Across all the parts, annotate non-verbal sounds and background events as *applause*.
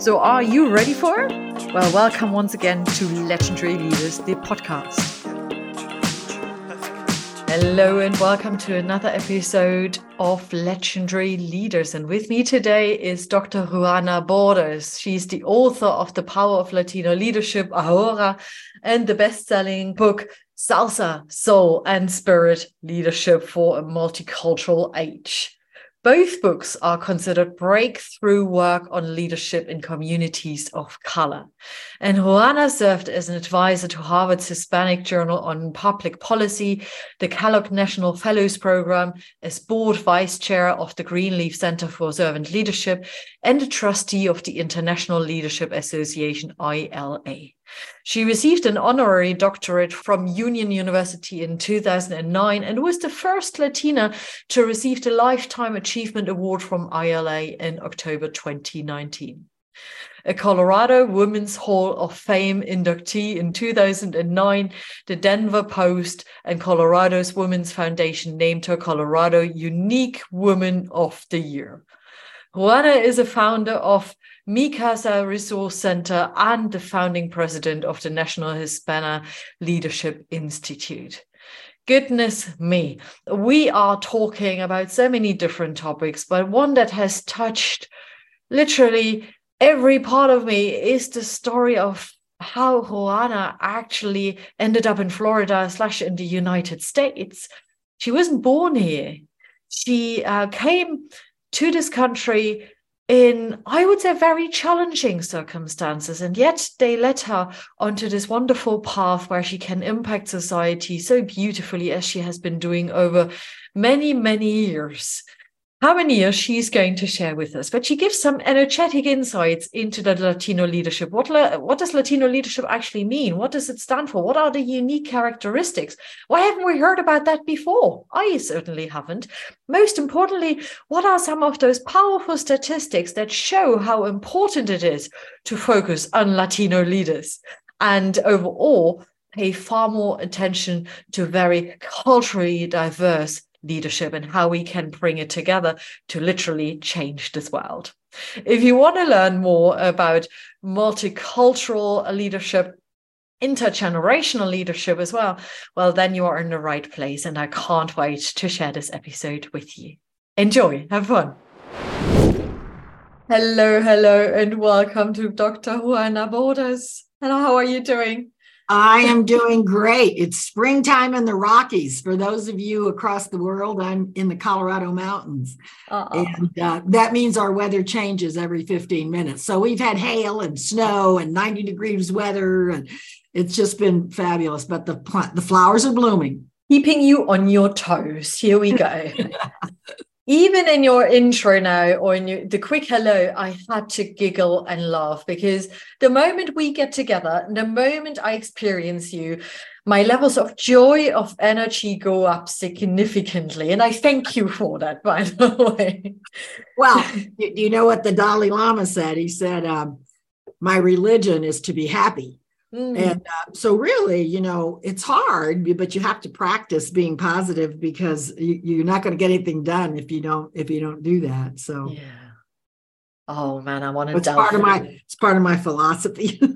So, are you ready for it? Well, welcome once again to Legendary Leaders, the podcast. Hello, and welcome to another episode of Legendary Leaders. And with me today is Dr. Juana Bordas. She's the author of The Power of Latino Leadership, Ahora, and the best selling book, Salsa, Soul, and Spirit Leadership for a Multicultural Age. Both books are considered breakthrough work on leadership in communities of color. And Juana served as an advisor to Harvard's Hispanic Journal on Public Policy, the Kellogg National Fellows Program, as board vice chair of the Greenleaf Center for Servant Leadership, and a trustee of the International Leadership Association, ILA. She received an honorary doctorate from Union University in 2009 and was the first Latina to receive the Lifetime Achievement Award from ILA in October 2019. A Colorado Women's Hall of Fame inductee in 2009, the Denver Post and Colorado's Women's Foundation named her Colorado Unique Woman of the Year. Juana is a founder of Mi Casa Resource Center and the founding president of the National Hispana Leadership Institute. Goodness me, we are talking about so many different topics, but one that has touched literally every part of me is the story of how Juana actually ended up in Florida slash in the United States. She wasn't born here. She uh, came to this country in, I would say, very challenging circumstances. And yet they led her onto this wonderful path where she can impact society so beautifully as she has been doing over many, many years how many years she's going to share with us. But she gives some energetic insights into the Latino leadership. What, what does Latino leadership actually mean? What does it stand for? What are the unique characteristics? Why haven't we heard about that before? I certainly haven't. Most importantly, what are some of those powerful statistics that show how important it is to focus on Latino leaders? And overall, pay far more attention to very culturally diverse leadership and how we can bring it together to literally change this world. If you want to learn more about multicultural leadership, intergenerational leadership as well, well, then you are in the right place. And I can't wait to share this episode with you. Enjoy, have fun. Hello, hello, and welcome to Dr. Juana Bordas. Hello, how are you doing? I am doing great. It's springtime in the Rockies. For those of you across the world, I'm in the Colorado mountains. Uh-oh. And uh, that means our weather changes every 15 minutes. So we've had hail and snow and 90 degrees weather, and it's just been fabulous. But the, plant, the flowers are blooming. Keeping you on your toes. Here we go. *laughs* even in your intro now or in your, the quick hello i had to giggle and laugh because the moment we get together the moment i experience you my levels of joy of energy go up significantly. And i thank you for that by the *laughs* way. Well you know what the dalai lama said? He said um, my religion is to be happy Mm. And uh, so, really, you know, it's hard, but you have to practice being positive because you, are not going to get anything done if you don't if you don't do that. So, yeah. Oh man, I want to. It's part of my. It's part of my philosophy. *laughs*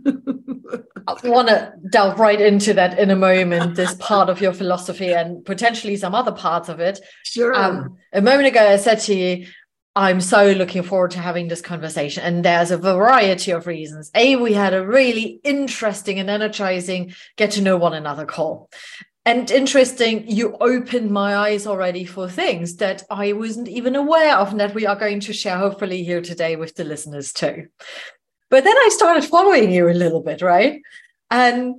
I want to delve right into that in a moment. This part of your philosophy and potentially some other parts of it. Sure. Um, a moment ago, I said to you, I'm so looking forward to having this conversation. And there's a variety of reasons. A, we had a really interesting and energizing get to know one another call. And interesting, you opened my eyes already for things that I wasn't even aware of and that we are going to share hopefully here today with the listeners too. But then I started following you a little bit, right? And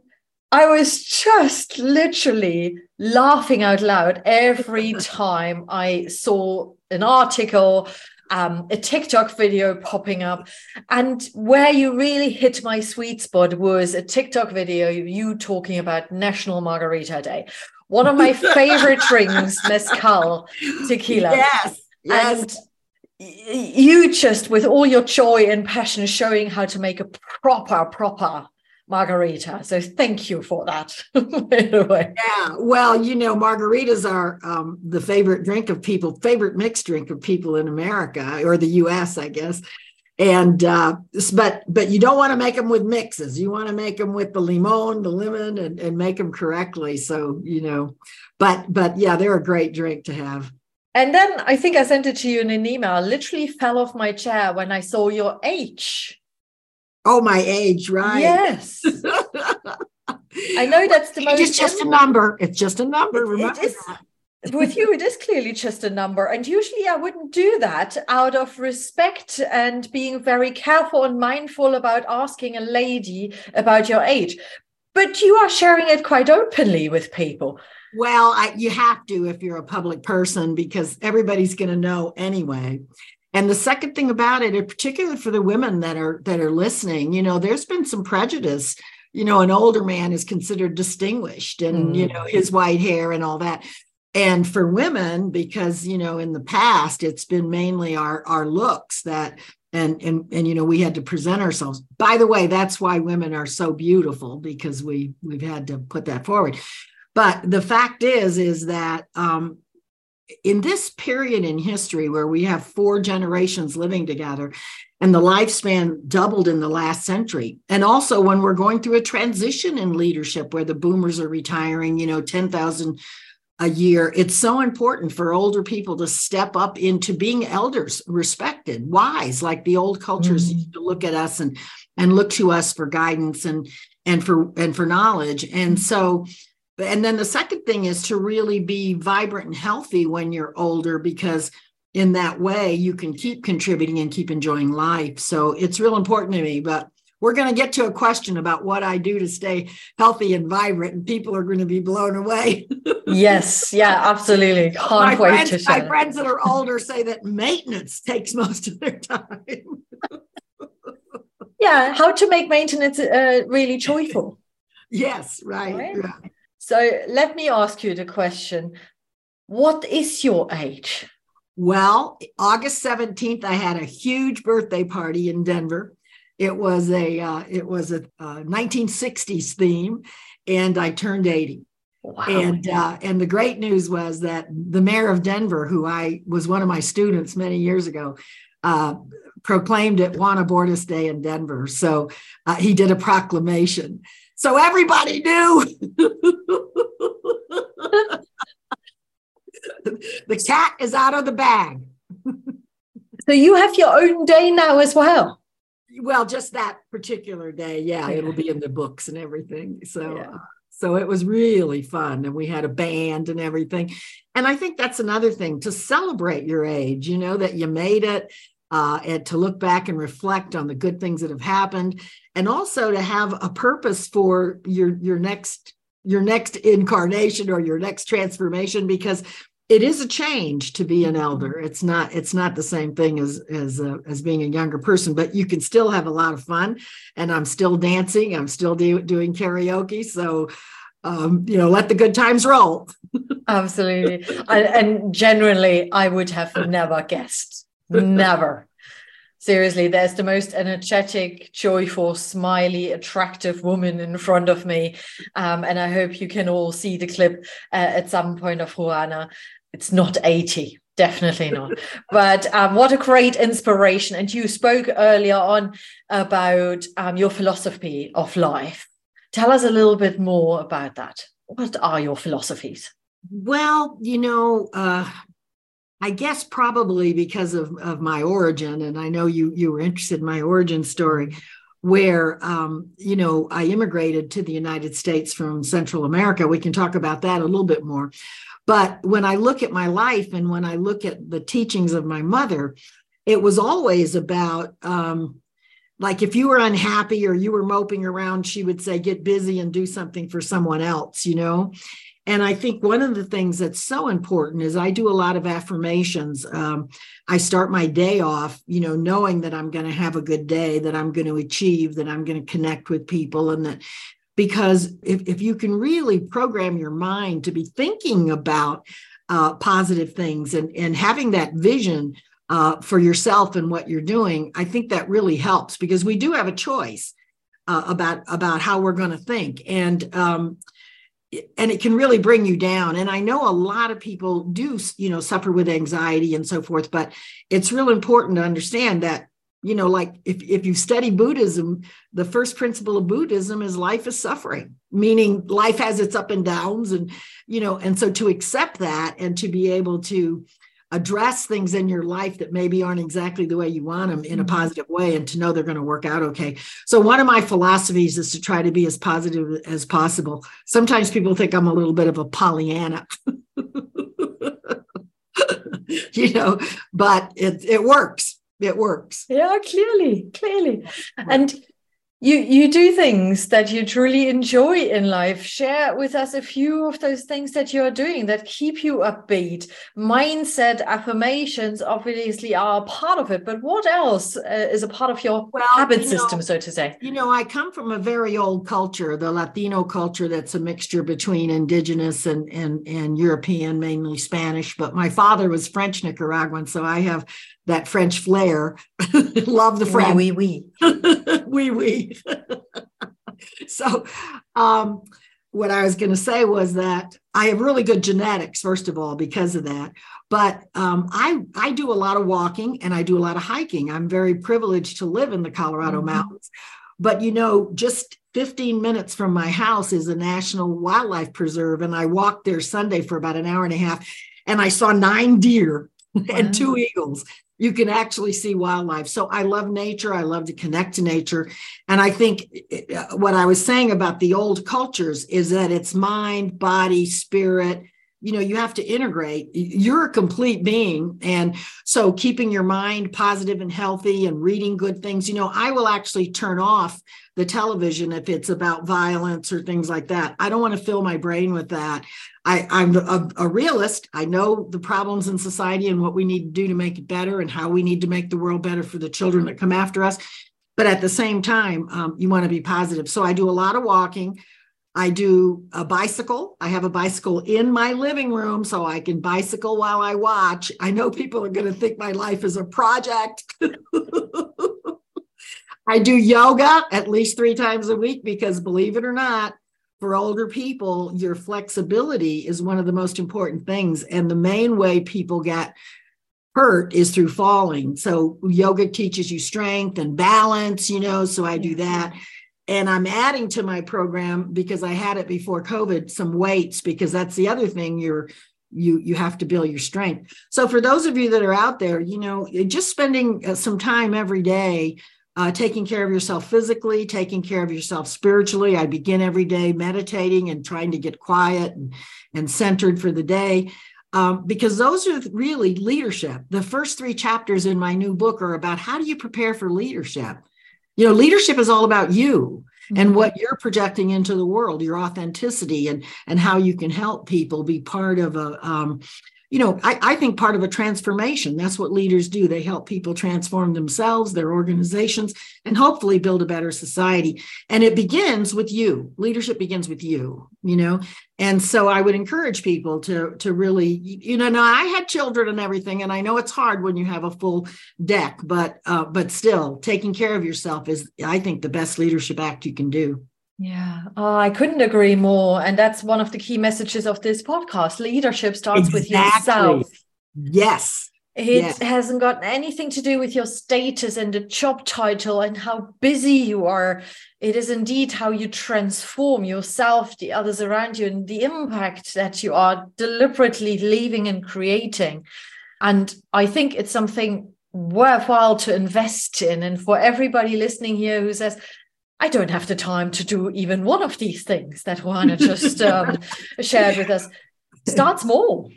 I was just literally laughing out loud every *laughs* time I saw an article um, a TikTok video popping up. And where you really hit my sweet spot was a TikTok video, you talking about National Margarita Day. One of my favorite *laughs* drinks, mezcal tequila. Yes. Yes. And you just, with all your joy and passion, showing how to make a proper, proper margarita. So thank you for that. *laughs* yeah. Well, you know, margaritas are um, the favorite drink of people, favorite mixed drink of people in America or the U.S., I guess. And uh, but but you don't want to make them with mixes. You want to make them with the limon, the lemon, and, and make them correctly. So you know, but but yeah, they're a great drink to have. And then I think I sent it to you in an email. I literally fell off my chair when I saw your age. Oh, my age, right? Yes. *laughs* I know that's the most. It's just a number. It's just a number. It, Remember it is, with you, it is clearly just a number. And usually I wouldn't do that out of respect and being very careful and mindful about asking a lady about your age. But you are sharing it quite openly with people. Well, I, you have to if you're a public person because everybody's going to know anyway. And the second thing about it, in particular for the women that are that are listening, you know, there's been some prejudice. You know, an older man is considered distinguished and, mm. you know, his white hair and all that. And for women, because, you know, in the past, it's been mainly our, our looks that and and and you know we had to present ourselves by the way that's why women are so beautiful because we we've had to put that forward but the fact is is that um, in this period in history where we have four generations living together and the lifespan doubled in the last century and also when we're going through a transition in leadership where the boomers are retiring you know 10,000 a year it's so important for older people to step up into being elders respected wise like the old cultures mm-hmm. used to look at us and and look to us for guidance and and for and for knowledge and so and then the second thing is to really be vibrant and healthy when you're older because in that way you can keep contributing and keep enjoying life so it's real important to me but we're going to get to a question about what I do to stay healthy and vibrant, and people are going to be blown away. yes, yeah, absolutely. Can't *laughs* my wait friends, My friends that are older say that maintenance takes most of their time. *laughs* yeah, how to make maintenance uh, really joyful. *laughs* Yes, right. right. right. So let me ask you the question What is your age? Well, August 17th, I had a huge birthday party in Denver. It was a uh, it was a uh, 1960s theme, and I turned 80. Wow. And uh, and the great news was that the mayor of Denver, who I was one of my students many years ago, uh, proclaimed it Juana Bordas Day in Denver. So uh, he did a proclamation. So everybody knew. *laughs* the cat is out of the bag. so you have your own day now as well. Well, just that particular day, yeah, yeah. it'll be in the books and everything. So yeah. so it was really fun and we had a band and everything. And I think that's another thing to celebrate your age, you know that you made it uh, and to look back and reflect on the good things that have happened and also to have a purpose for your your next your next incarnation or your next transformation because it is a change to be an elder. It's not it's not the same thing as as uh, as being a younger person but you can still have a lot of fun and i'm still dancing i'm still do, doing karaoke so um, you know let the good times roll. *laughs* Absolutely. And, and generally i would have never guessed Never. Seriously, there's the most energetic, joyful, smiley, attractive woman in front of me. Um, and I hope you can all see the clip uh, at some point of Juana. It's not 80, definitely not. *laughs* but um, what a great inspiration. And you spoke earlier on about um, your philosophy of life. Tell us a little bit more about that. What are your philosophies? Well, you know, uh, I guess probably because of, of my origin, and I know you you were interested in my origin story, where um, you know I immigrated to the United States from Central America. We can talk about that a little bit more. But when I look at my life and when I look at the teachings of my mother, it was always about um, like if you were unhappy or you were moping around, she would say, "Get busy and do something for someone else," you know And I think one of the things that's so important is I do a lot of affirmations. Um, I start my day off, you know, knowing that I'm going to have a good day, that I'm going to achieve, that I'm going to connect with people, and that because if, if you can really program your mind to be thinking about uh, positive things and, and having that vision uh, for yourself and what you're doing, I think that really helps because we do have a choice uh, about about how we're going to think. And um, and it can really bring you down. And i know a lot of people do you know suffer with anxiety and so forth but it's real important to understand that you know like if, if you study buddhism the first principle of buddhism is life is suffering meaning life has its up and downs and you know and so to accept that and to be able to address things in your life that maybe aren't exactly the way you want them in a mm-hmm. positive way and to know they're going to work out okay. So, one of my philosophies is to try to be as positive as possible. Sometimes people think I'm a little bit of a Pollyanna. *laughs* you know, but it, it works. It works. Yeah, clearly, clearly. And you you do things that you truly enjoy in life. Share with us a few of those things that you're doing that keep you upbeat. Mindset affirmations obviously are a part of it but what else uh, is a part of your well, habit you know, system so to say? you know i come from a very old culture the latino culture that's a mixture between indigenous and and, and european mainly spanish but my father was french nicaraguan so i have that French flair. *laughs* Love the French. Oui, oui, *laughs* oui. oui, oui. *laughs* so, um, what I was going to say was that I have really good genetics, first of all, because of that. But um, I I do a lot of walking and I do a lot of hiking. I'm very privileged to live in the Colorado mm-hmm. mountains. But you know, just 15 minutes from my house is a national wildlife preserve, and I walked there Sunday for about an hour and a half, and I saw nine deer and two eagles you can actually see wildlife. So I love nature. I love to connect to nature. And I think uh, what I was saying about the old cultures is that it's mind, body, spirit. You know, you have to integrate. You're a complete being. And so keeping your mind positive and healthy and reading good things, you know, I will actually turn off the television if it's about violence or things like that. I don't want to fill my brain with that. I, I'm a, a, realist. I know the problems in society and what we need to do to make it better and how we need to make the world better for the children that come after us. But at the same time, um, you want to be positive. So I do a lot of walking. I do a bicycle. I have a bicycle in my living room so I can bicycle while I watch. I know people are going to think my life is a project. *laughs* I do yoga at least three times a week because believe it or not, for older people, your flexibility is one of the most important things. And the main way people get hurt is through falling. So yoga teaches you strength and balance, you know, so I do that. And I'm adding to my program because I had it before COVID some weights because that's the other thing you're you you have to build your strength. So for those of you that are out there, you know, just spending uh, some time every day uh, taking care of yourself physically, taking care of yourself spiritually. I begin every day meditating and trying to get quiet and, and centered for the day. Um, because those are really leadership. The first three chapters in my new book are about how do you prepare for leadership? You know, leadership is all about you mm-hmm. and what you're projecting into the world, your authenticity, and and how you can help people be part of a um, you know, I, I, think part of a transformation, that's what leaders do. They help people transform themselves, their organizations, and hopefully build a better society. And it begins with you. Leadership begins with you, you know. And so I would encourage people to, to really, you know, now I had children and everything, and I know it's hard when you have a full deck, but uh, but still taking care of yourself is, I think, the best leadership act you can do. Yeah, oh, I couldn't agree more. And that's one of the key messages of this podcast. Leadership starts exactly. with yourself. Yes. It yes. hasn't got anything to do with your status and the job title and how busy you are. It is indeed how you transform yourself, the others around you, and the impact that you are deliberately leaving and creating. And I think it's something worthwhile to invest in. And for everybody listening here who says, I don't have the time to do even one of these things that Juana just um, *laughs* shared with us. Start small.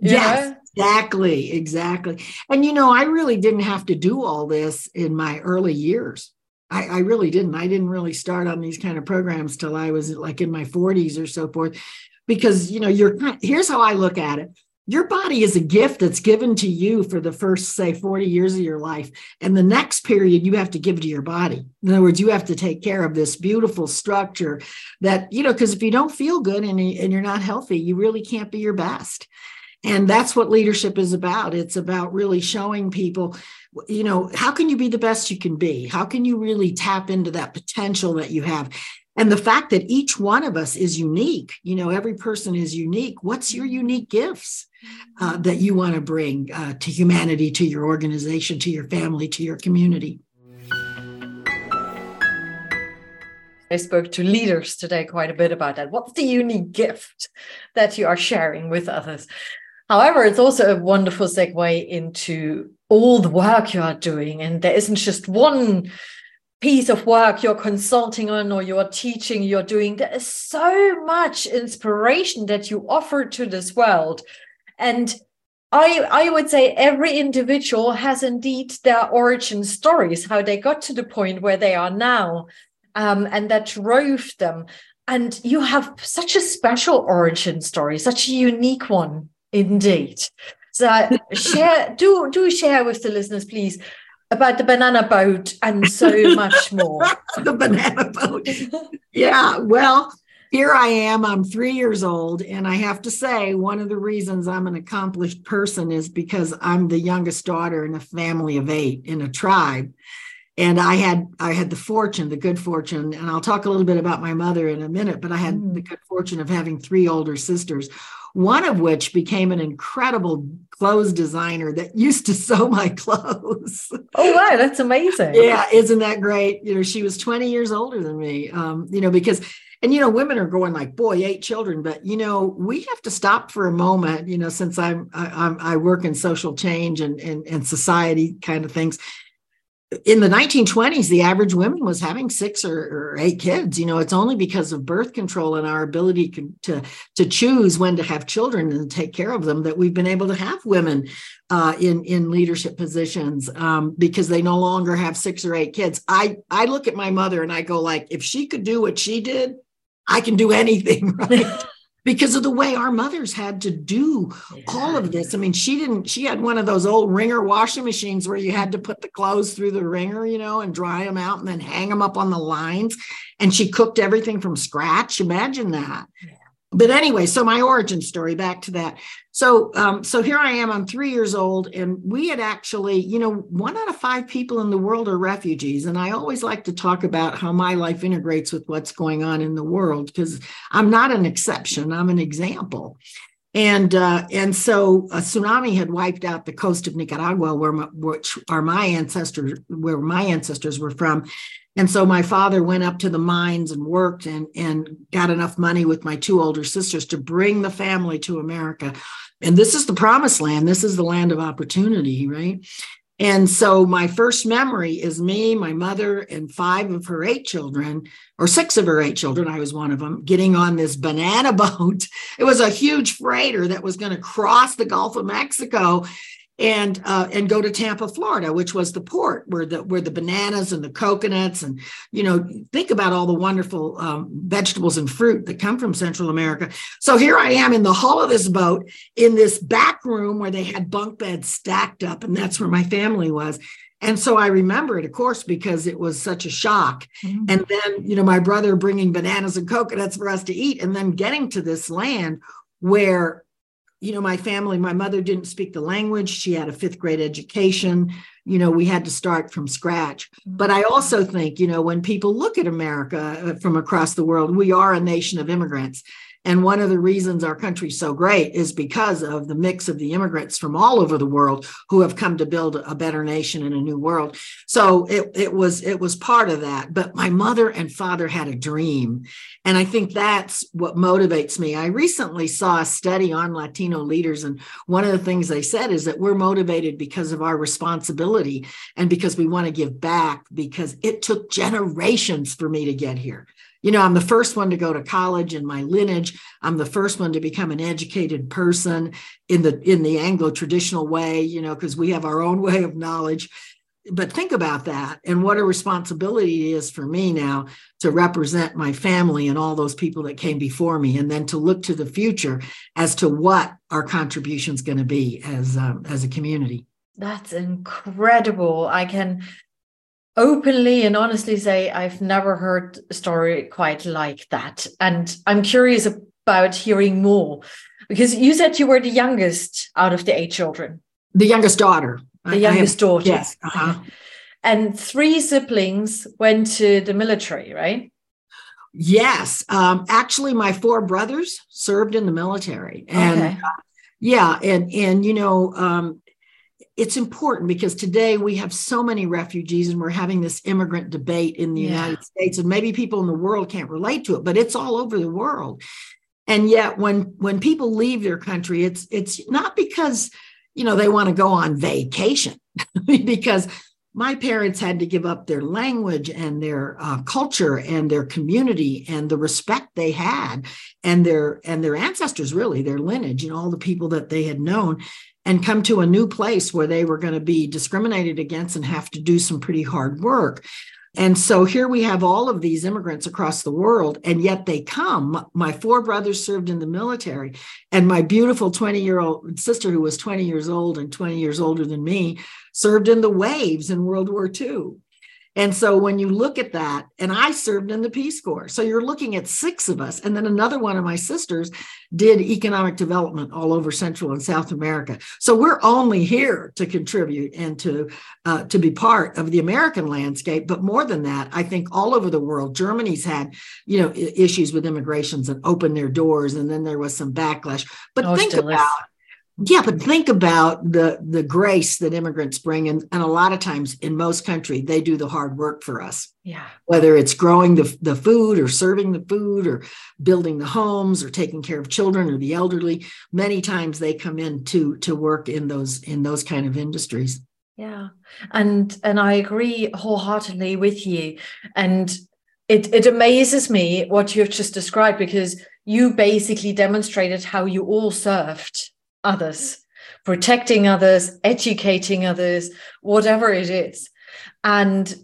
Yes, know? exactly, exactly. And you know, I really didn't have to do all this in my early years. I, I, really didn't. I didn't really start on these kind of programs till I was like in my 40s or so forth. because you know you're here's how I look at it your body is a gift that's given to you for the first say 40 years of your life. And the next period you have to give to your body. In other words you have to take care of this beautiful structure that you know because if you don't feel good and, and you're not healthy you really can't be your best. And that's what leadership is about. It's about really showing people you know how can you be the best you can be? How can you really tap into that potential that you have and the fact that each one of us is unique you know every person is unique what's your unique gifts uh, that you want to bring uh, to humanity to your organization to your family to your community I spoke to leaders today quite a bit about that. What's the unique gift that you are sharing with others? However, it's also a wonderful segue into all the work you are doing. And there isn't just one piece of work you're consulting on or you're teaching, you're doing. There is so much inspiration that you offer to this world. And I, I would say every individual has indeed their origin stories, how they got to the point where they are now, um, and that drove them. And you have such a special origin story, such a unique one indeed. So *laughs* share, do do share with the listeners, please, about the banana boat and so *laughs* much more. the banana boat. yeah. Well, here I am. I'm three years old. And I have to say, one of the reasons I'm an accomplished person is because I'm the youngest daughter in a family of eight in a tribe. And I had I had the fortune, the good fortune, and I'll talk a little bit about my mother in a minute, but I had mm. the good fortune of having three older sisters, one of which became an incredible clothes designer that used to sew my *laughs* clothes. Oh, wow, that's amazing. yeah, isn't that great? You know, she was 20 years older than me, um, you know, because, and, you know, women are going like, boy, eight children, but, you know, we have to stop for a moment, you know, since I'm, I, I'm, I work in social change and, and, and society kind of things in the 1920s, the average woman was having six or, or, eight kids. You know, it's only because of birth control and our ability to, to choose when to have children and take care of them that we've been able to have women uh, in in leadership positions um, because they no longer have six or eight kids. I I look at my mother and I go like, if she could do what she did, I can do anything, *laughs* right? Because of the way our mothers had to do yeah. all of this. I mean, she didn't, she had one of those old wringer washing machines where you had to put the clothes through the wringer, you know, and dry them out and then hang them up on the lines. And she cooked everything from scratch. Imagine that. Yeah but anyway, so my origin story back to that. So, um, so here I am. I'm three years old, and we had actually, you know, one out of five people in the world are refugees, and I always like to talk about how my life integrates with what's going on in the world because I'm not an exception. I'm an example. And uh, and so a tsunami had wiped out the coast of Nicaragua, where my, which are my ancestors, where my ancestors were from, and so my father went up to the mines and worked and, and got enough money with my two older sisters to bring the family to America. And this is the promised land. This is the land of opportunity, right? And so my first memory is me, my mother, and five of her eight children, or six of her eight children, I was one of them, getting on this banana *laughs* boat. It was a huge freighter that was going to cross the Gulf of Mexico and uh, and go to Tampa, Florida, which was the port where the where the bananas and the coconuts and you know think about all the wonderful um, vegetables and fruit that come from Central America. So here I am in the hull of this boat in this back room where they had bunk beds stacked up, and that's where my family was. And so I remember it, of course, because it was such a shock. Mm-hmm. And then, you know, my brother bringing bananas and coconuts for us to eat, and then getting to this land where you know, my family, my mother didn't speak the language. She had a fifth grade education. You know, we had to start from scratch. But I also think, you know, when people look at America uh, from across the world, we are a nation of immigrants. And one of the reasons our country's so great is because of the mix of the immigrants from all over the world who have come to build a better nation and a new world. So it, it was it was part of that. But my mother and father had a dream. And I think that's what motivates me. I recently saw a study on Latino leaders, and one of the things they said is that we're motivated because of our responsibility and because we want to give back because it took generations for me to get here you know i'm the first one to go to college in my lineage. I'm the first one to become an educated person in the in the anglo traditional way you know because we have our own *laughs* way of knowledge. But think about that and what a responsibility it is for me now to represent my family and all those people that came before me and then to look to the future as to what our contribution is going to be as um, as a community. That's incredible. I can openly and honestly say i've never heard a story quite like that and i'm curious about hearing more because you said you were the youngest out of the eight children the youngest daughter the youngest have, daughter. Yes. Uh-huh. And three siblings went to the military, right? Yes. Um, actually, my four brothers served in the military. And okay. uh, yeah, and and you know, um, it's important because today we have so many refugees and we're having this immigrant debate in the yeah. United States and maybe people in the world can't relate to it but it's all over the world and yet when when people leave their country it's it's not because you know, they want to go on vacation *laughs* because my parents had to give up their language and their uh, culture and their community and the respect they had and their and their ancestors really their lineage and all the people that they had known and come to a new place where they were going to be discriminated against and have to do some pretty hard work and so here we have all of these immigrants across the world, and yet they come. My four brothers served in the military, and my beautiful 20 year old sister, who was 20 years old and 20 years older than me, served in the waves in World War II. And so when you look at that, and I served in the Peace Corps. So you're looking at six of us. And then another one of my sisters did economic development all over Central and South America. So we're only here to contribute and to, uh, to be part of the American landscape. But more than that, I think all over the world, Germany's had, you know, issues with immigrations and opened their doors. And then there was some backlash. But oh, think about yeah, but think about the the grace that immigrants bring, and, and a lot of times in most country they do the hard work for us. Yeah, whether it's growing the the food or serving the food or building the homes or taking care of children or the elderly, many times they come in to to work in those in those kind of industries. Yeah, and and I agree wholeheartedly with you, and it it amazes me what you've just described because you basically demonstrated how you all served others, protecting others, educating others, whatever it is. And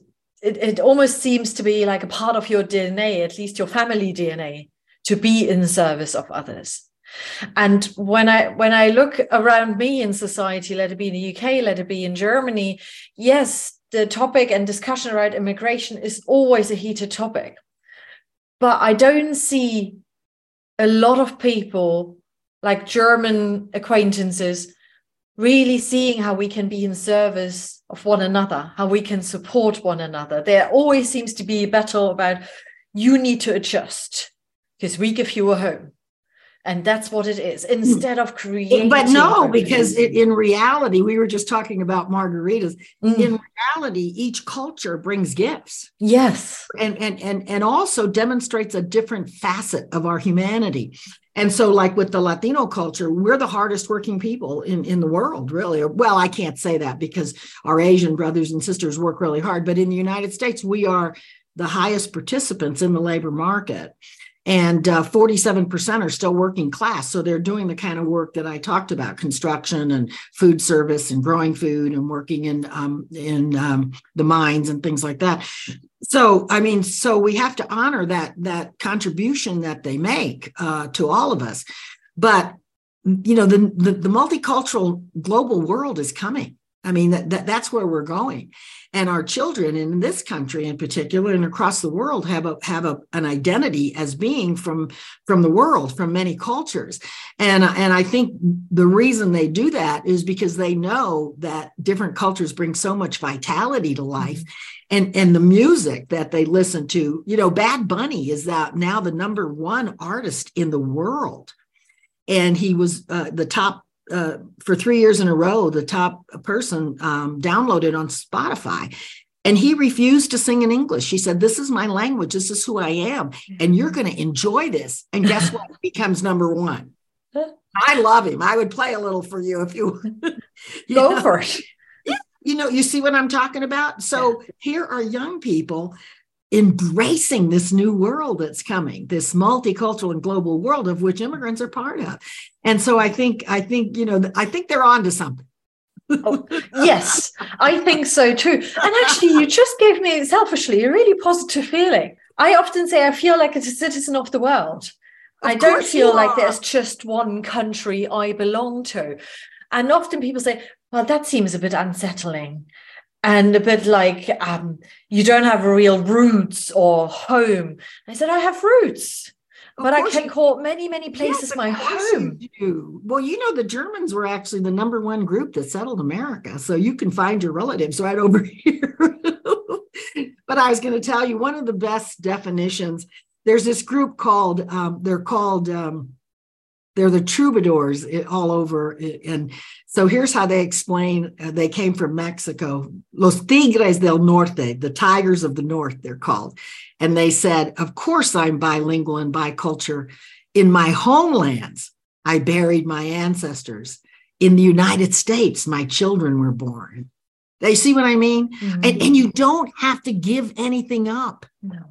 it, it almost seems to be like a part of your DNA, at least your family DNA, to be in service of others. And when I when I look around me in society, let it be in the UK, let it be in Germany, yes, the topic and discussion around immigration is always a heated topic. But I don't see a lot of people like German acquaintances, really seeing how we can be in service of one another, how we can support one another. There always seems to be a battle about you need to adjust because we give you a home. And that's what it is instead of creating. But no, because it, in reality, we were just talking about margaritas. Mm. In reality, each culture brings gifts. Yes. And, and, and, and also demonstrates a different facet of our humanity. And so, like with the Latino culture, we're the hardest working people in, in the world, really. Well, I can't say that because our Asian brothers and sisters work really hard, but in the United States, we are the highest participants in the labor market. And uh, 47% are still working class. So they're doing the kind of work that I talked about construction and food service and growing food and working in, um, in um, the mines and things like that. So i mean so we have to honor that that contribution that they make uh, to all of us. But you know the, the, the multicultural global world is coming. I mean that, that that's where we're going and our children in this country in particular and across the world have a have a, an identity as being from from the world from many cultures. And and i think the reason they do that is because they know that different cultures bring so much vitality to life. Mm-hmm. and and the music that they listen to you know bad bunny is that now the number one artist in the world. And he was uh, the top uh, for three years in a row, the top person um, downloaded on Spotify. And he refused to sing in English. He said, This is my language. This is who I am. And you're going to enjoy this. And guess what? He becomes number one. I love him. I would play a little for you if you, *laughs* you go know. for it. Yeah, you know, you see what I'm talking about? So yeah. here are young people embracing this new world that's coming this multicultural and global world of which immigrants are part of and so i think i think you know i think they're on to something oh, *laughs* yes, I think so too. And actually, you *laughs* just gave me selfishly a really positive feeling. I often say I feel like a citizen of the world. Of I don't feel like there's just one country I belong to. And often people say, well, that seems a bit unsettling and a bit like um, you don't have a real roots or home. I said, I have roots. Of but I can call many, many places yes, my home. You well, you know, the Germans were actually the number one group that settled America. So you can find your relatives right over *laughs* here. but I was going to tell you one of the best definitions. There's this group called, um, they're called, um, they're the troubadours all over. And so here's how they explain uh, they came from Mexico. Los Tigres del Norte, the Tigers of the North, they're called. And they said, Of course, I'm bilingual and bicultural. In my homelands, I buried my ancestors. In the United States, my children were born. They see what I mean? Mm-hmm. And, and you don't have to give anything up. No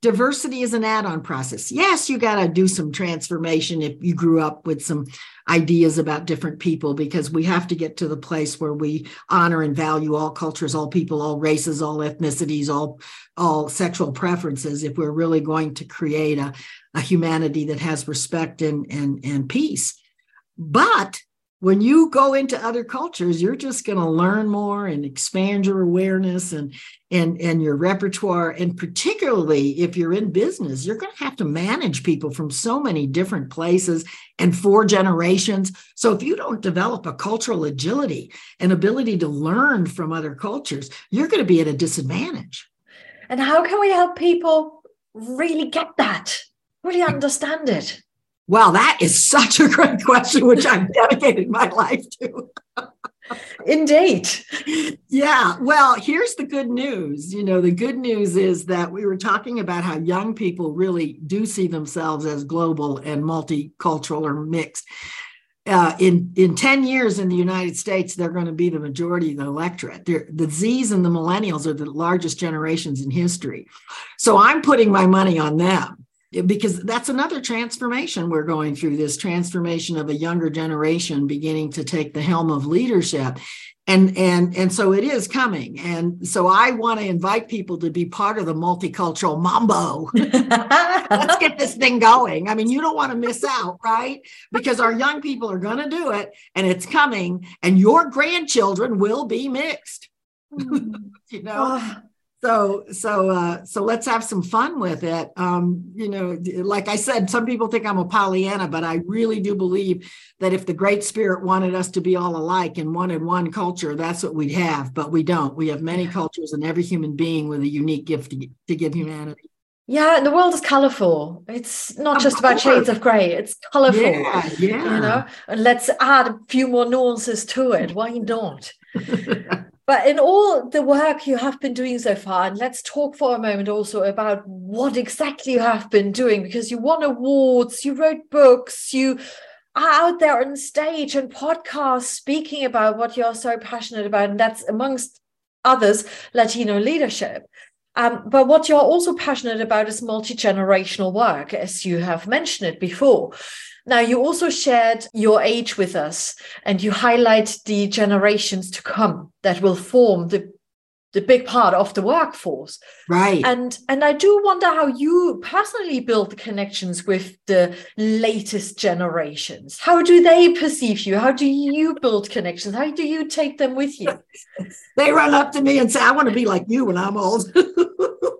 diversity is an add-on process. Yes you got to do some transformation if you grew up with some ideas about different people because we have to get to the place where we honor and value all cultures all people all races all ethnicities all all sexual preferences if we're really going to create a, a humanity that has respect and and and peace. But when you go into other cultures you're just going to learn more and expand your awareness and and and your repertoire. And particularly if you're in business you're going to have to manage people from so many different places and four generations. So if you don't develop a cultural agility and ability to learn from other cultures you're going to be at a disadvantage. And how can we help people really get that really understand it well, that is such a great question, which I've dedicated my life to. Indeed. Yeah. Well, here's the good news. You know, the good news is that we were talking about how young people really do see themselves as global and multicultural or mixed. Uh, in in 10 years in the United States, they're going to be the majority of the electorate. They're, the Z's and the millennials are the largest generations in history. So I'm putting my money on them because that's another transformation we're going through this transformation of a younger generation beginning to take the helm of leadership. And and and so it is coming. And so i want to invite people to be part of the multicultural mambo. *laughs* Let's get this thing going. I mean you don't want to miss out right? Because our young people are going to do it and it's coming and your grandchildren will be mixed. Hmm. *laughs* you know so so uh so let's have some fun with it um you know like i said some people think i'm a pollyanna but i really do believe that if the great spirit wanted us to be all alike and wanted one culture that's what we'd have but we don't we have many cultures and every human being with a unique gift to, to give humanity yeah, the world is colorful. It's not of just course. about shades of gray. It's colorful. Yeah, yeah. You know, and let's add a few more nuances to it. Why not? *laughs* But in all the work you have been doing so far, and let's talk for a moment also about what exactly you have been doing because you won awards, you wrote books, you are out there on stage and podcasts speaking about what you're so passionate about. And that's amongst others, Latino leadership. Um, but what you're also passionate about is multi generational work, as you have mentioned it before. Now, you also shared your age with us and you highlight the generations to come that will form the the big part of the workforce. Right. And and i do wonder how you personally build the connections with the latest generations. How do they perceive you? How do you build connections? How do you take them with you? *laughs* They run up to me and say i want to be like you when i'm old *laughs*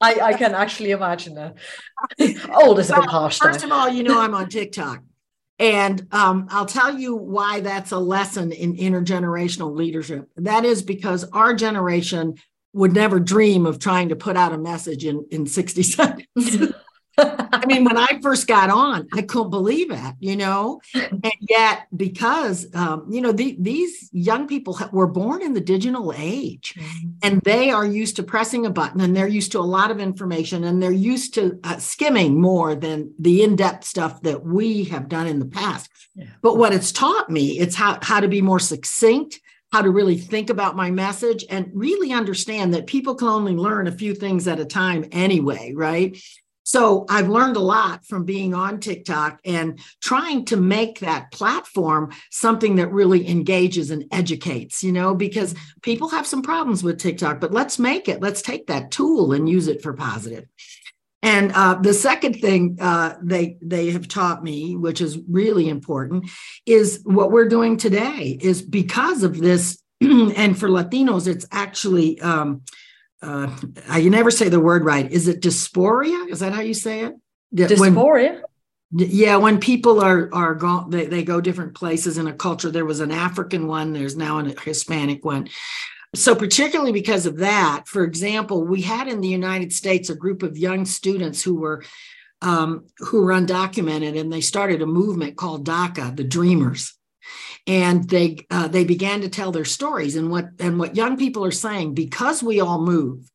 I, I can actually imagine it. *laughs* Old is a bit harsh. First of all, you know I'm on TikTok. And um, I'll tell you why that's a lesson in intergenerational leadership. That is because our generation would never dream of trying to put out a message in, in 60 seconds. *laughs* I mean, when I first got on, I couldn't believe it, you know. And yet, because um, you know the, these young people were born in the digital age, mm-hmm. and they are used to pressing a button, and they're used to a lot of information, and they're used to uh, skimming more than the in-depth stuff that we have done in the past. Yeah. But what it's taught me, it's how how to be more succinct, how to really think about my message and really understand that people can only learn a few things at a time anyway, right? So I've learned a lot from being on TikTok and trying to make that platform something that really engages and educates, you know, because people have some problems with TikTok, but let's make it, let's take that tool and use it for positive. And uh, the second thing uh, they they have taught me, which is really important, is what we're doing today. Is because of this, *clears throat* and for Latinos, it's actually um, uh, you never say the word right. Is it dysphoria? Is that how you say it? Dysphoria. When, yeah, when people are are gone, they, they go different places in a culture. There was an African one. There's now a Hispanic one. So, particularly because of that, for example, we had in the United States a group of young students who were um, who were undocumented, and they started a movement called DACA, the Dreamers and they uh, they began to tell their stories and what and what young people are saying because we all move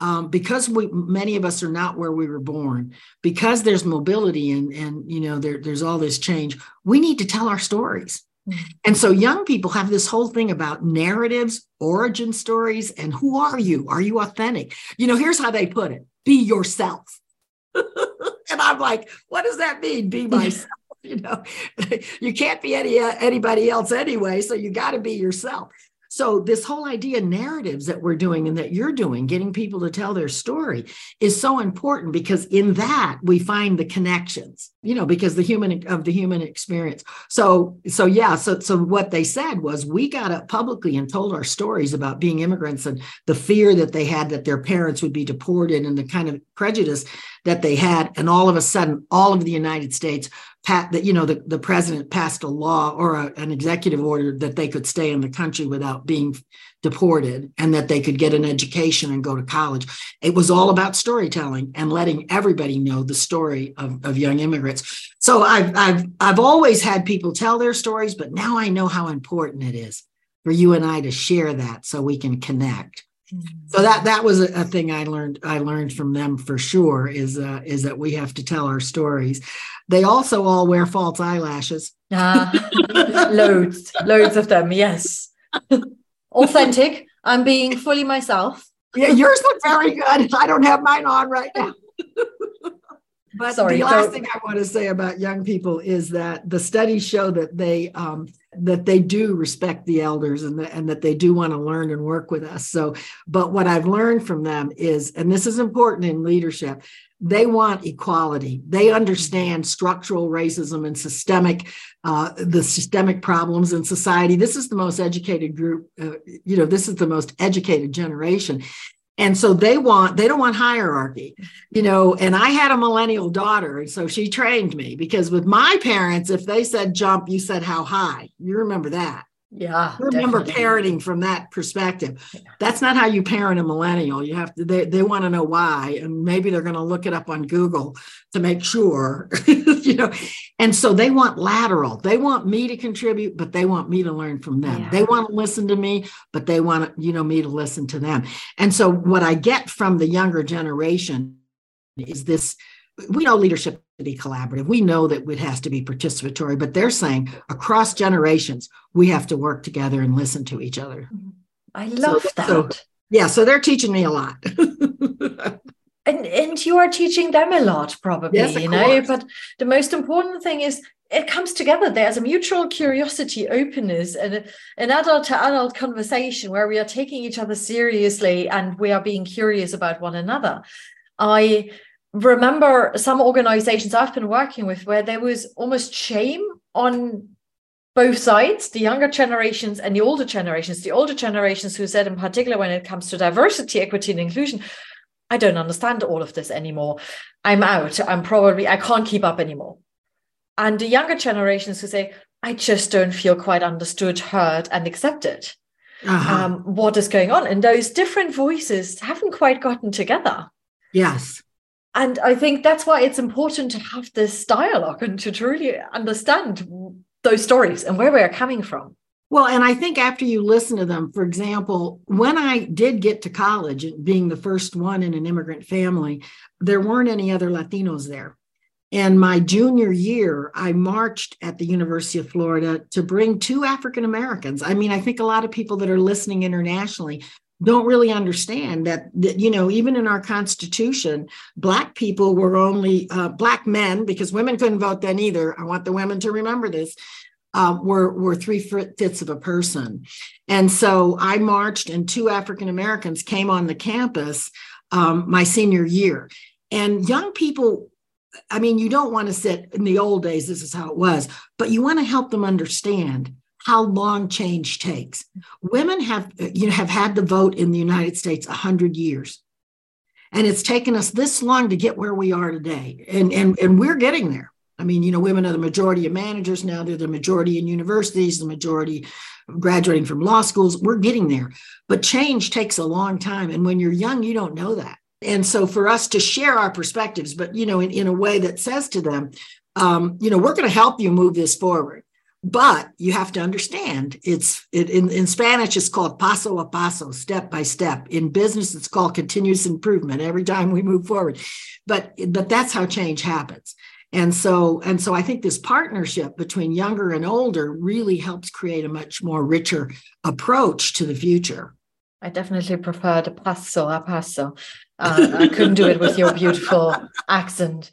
um, because we many of us are not where we were born because there's mobility and and you know there, there's all this change we need to tell our stories. Mm-hmm. and so young people have this whole thing about narratives origin stories and who are you? Are you authentic? You know here's how they put it be yourself. *laughs* And i'm like what does that mean be myself *laughs* you know you can't be any anybody else anyway so you got to be yourself. So this whole idea narratives that we're doing and that you're doing getting people to tell their story is so important because in that we find the connections you know because the human of the human experience. So so yeah so so what they said was we got up publicly and told our stories about being immigrants and the fear that they had that their parents would be deported and the kind of prejudice that they had. And all of a sudden all of the united states that you know the, the president passed a law or a, an executive order that they could stay in the country without being deported and that they could get an education and go to college. It was all about storytelling and letting everybody know the story of, of young immigrants. So I've, I've i've always had people tell their stories but now i know how important it is for you and i to share that so we can connect so that that was a, thing I learned I learned from them for sure is uh, is that we have to tell our stories. They also all wear false eyelashes. Uh, *laughs* loads, loads of them. Yes, *laughs* authentic. I'm being fully myself. Yeah, yours look very good. I don't have mine on right now. but Sorry, the last thing I want to say about young people is that the studies show that they um, that they do respect the elders and, the, and that they do want to learn and work with us. So, but what I've learned from them is, and this is important in leadership, they want equality. They understand structural racism and systemic, uh, the systemic problems in society. This is the most educated group, uh, you know, this is the most educated generation and so they want they don't want hierarchy you know and i had a millennial daughter and so she trained me because with my parents if they said jump you said how high. You remember that yeah I remember definitely. parenting from that perspective yeah. that's not how you parent a millennial you have to they, they want to know why and maybe they're going to look it up on google to make sure *laughs* you know and so they want lateral they want me to contribute but they want me to learn from them yeah. they want to listen to me but they want you know me to listen to them and so what i get from the younger generation is this we know leadership to be collaborative. We know that it has to be participatory, but they're saying across generations, we have to work together and listen to each other. Mm-hmm. I love so, that. So, yeah, so they're teaching me a lot. *laughs* and and you are teaching them a lot, probably, yes, you know. Course. But the most important thing is it comes together. There's a mutual curiosity, openness, and an adult to adult conversation where we are taking each other seriously and we are being curious about one another. I remember some organizations I've been working with where there was almost shame on both sides, the younger generations and the older generations. The older generations who said, in particular, when it comes to diversity, equity, and inclusion, I don't understand all of this anymore. I'm out. I'm probably, I can't keep up anymore. And the younger generations who say, I just don't feel quite understood, heard, and accepted. Uh-huh. Um, what is going on? And those different voices haven't quite gotten together. Yes and I think that's why it's important to have this dialogue and to truly understand those stories and where we are coming from. Well, and I think after you listen to them, for example, when I did get to college, being the first one in an immigrant family, there weren't any other Latinos there. And my junior year, I marched at the University of Florida to bring two African Americans. I mean, I think a lot of people that are listening internationally don't really understand that, that you know even in our constitution black people were only uh, black men because women couldn't vote then either. I want the women to remember this uh, were were three fifths of a person. And so i marched and two african americans came on the campus um, my senior year. And young people i mean you don't want to sit in the old days this is how it was but you want to help them understand how long change takes. Women have you know have had the vote in the United States 100 years. And it's taken us this long to get where we are today. And, and, and we're getting there. I mean, you know, women are the majority of managers now, they're the majority in universities, the majority graduating from law schools. We're getting there. But change takes a long time. And when you're young, you don't know that. And so for us to share our perspectives, but, you know, in, in a way that says to them, um, you know, we're going to help you move this forward but you have to understand it's it, in, in spanish it's called paso a paso step by step. In business it's called continuous improvement every time we move forward. But but that's how change happens. And so and so i think this partnership between younger and older really helps create a much more richer approach to the future. I definitely prefer the paso a paso. Uh, i couldn't do it with your beautiful accent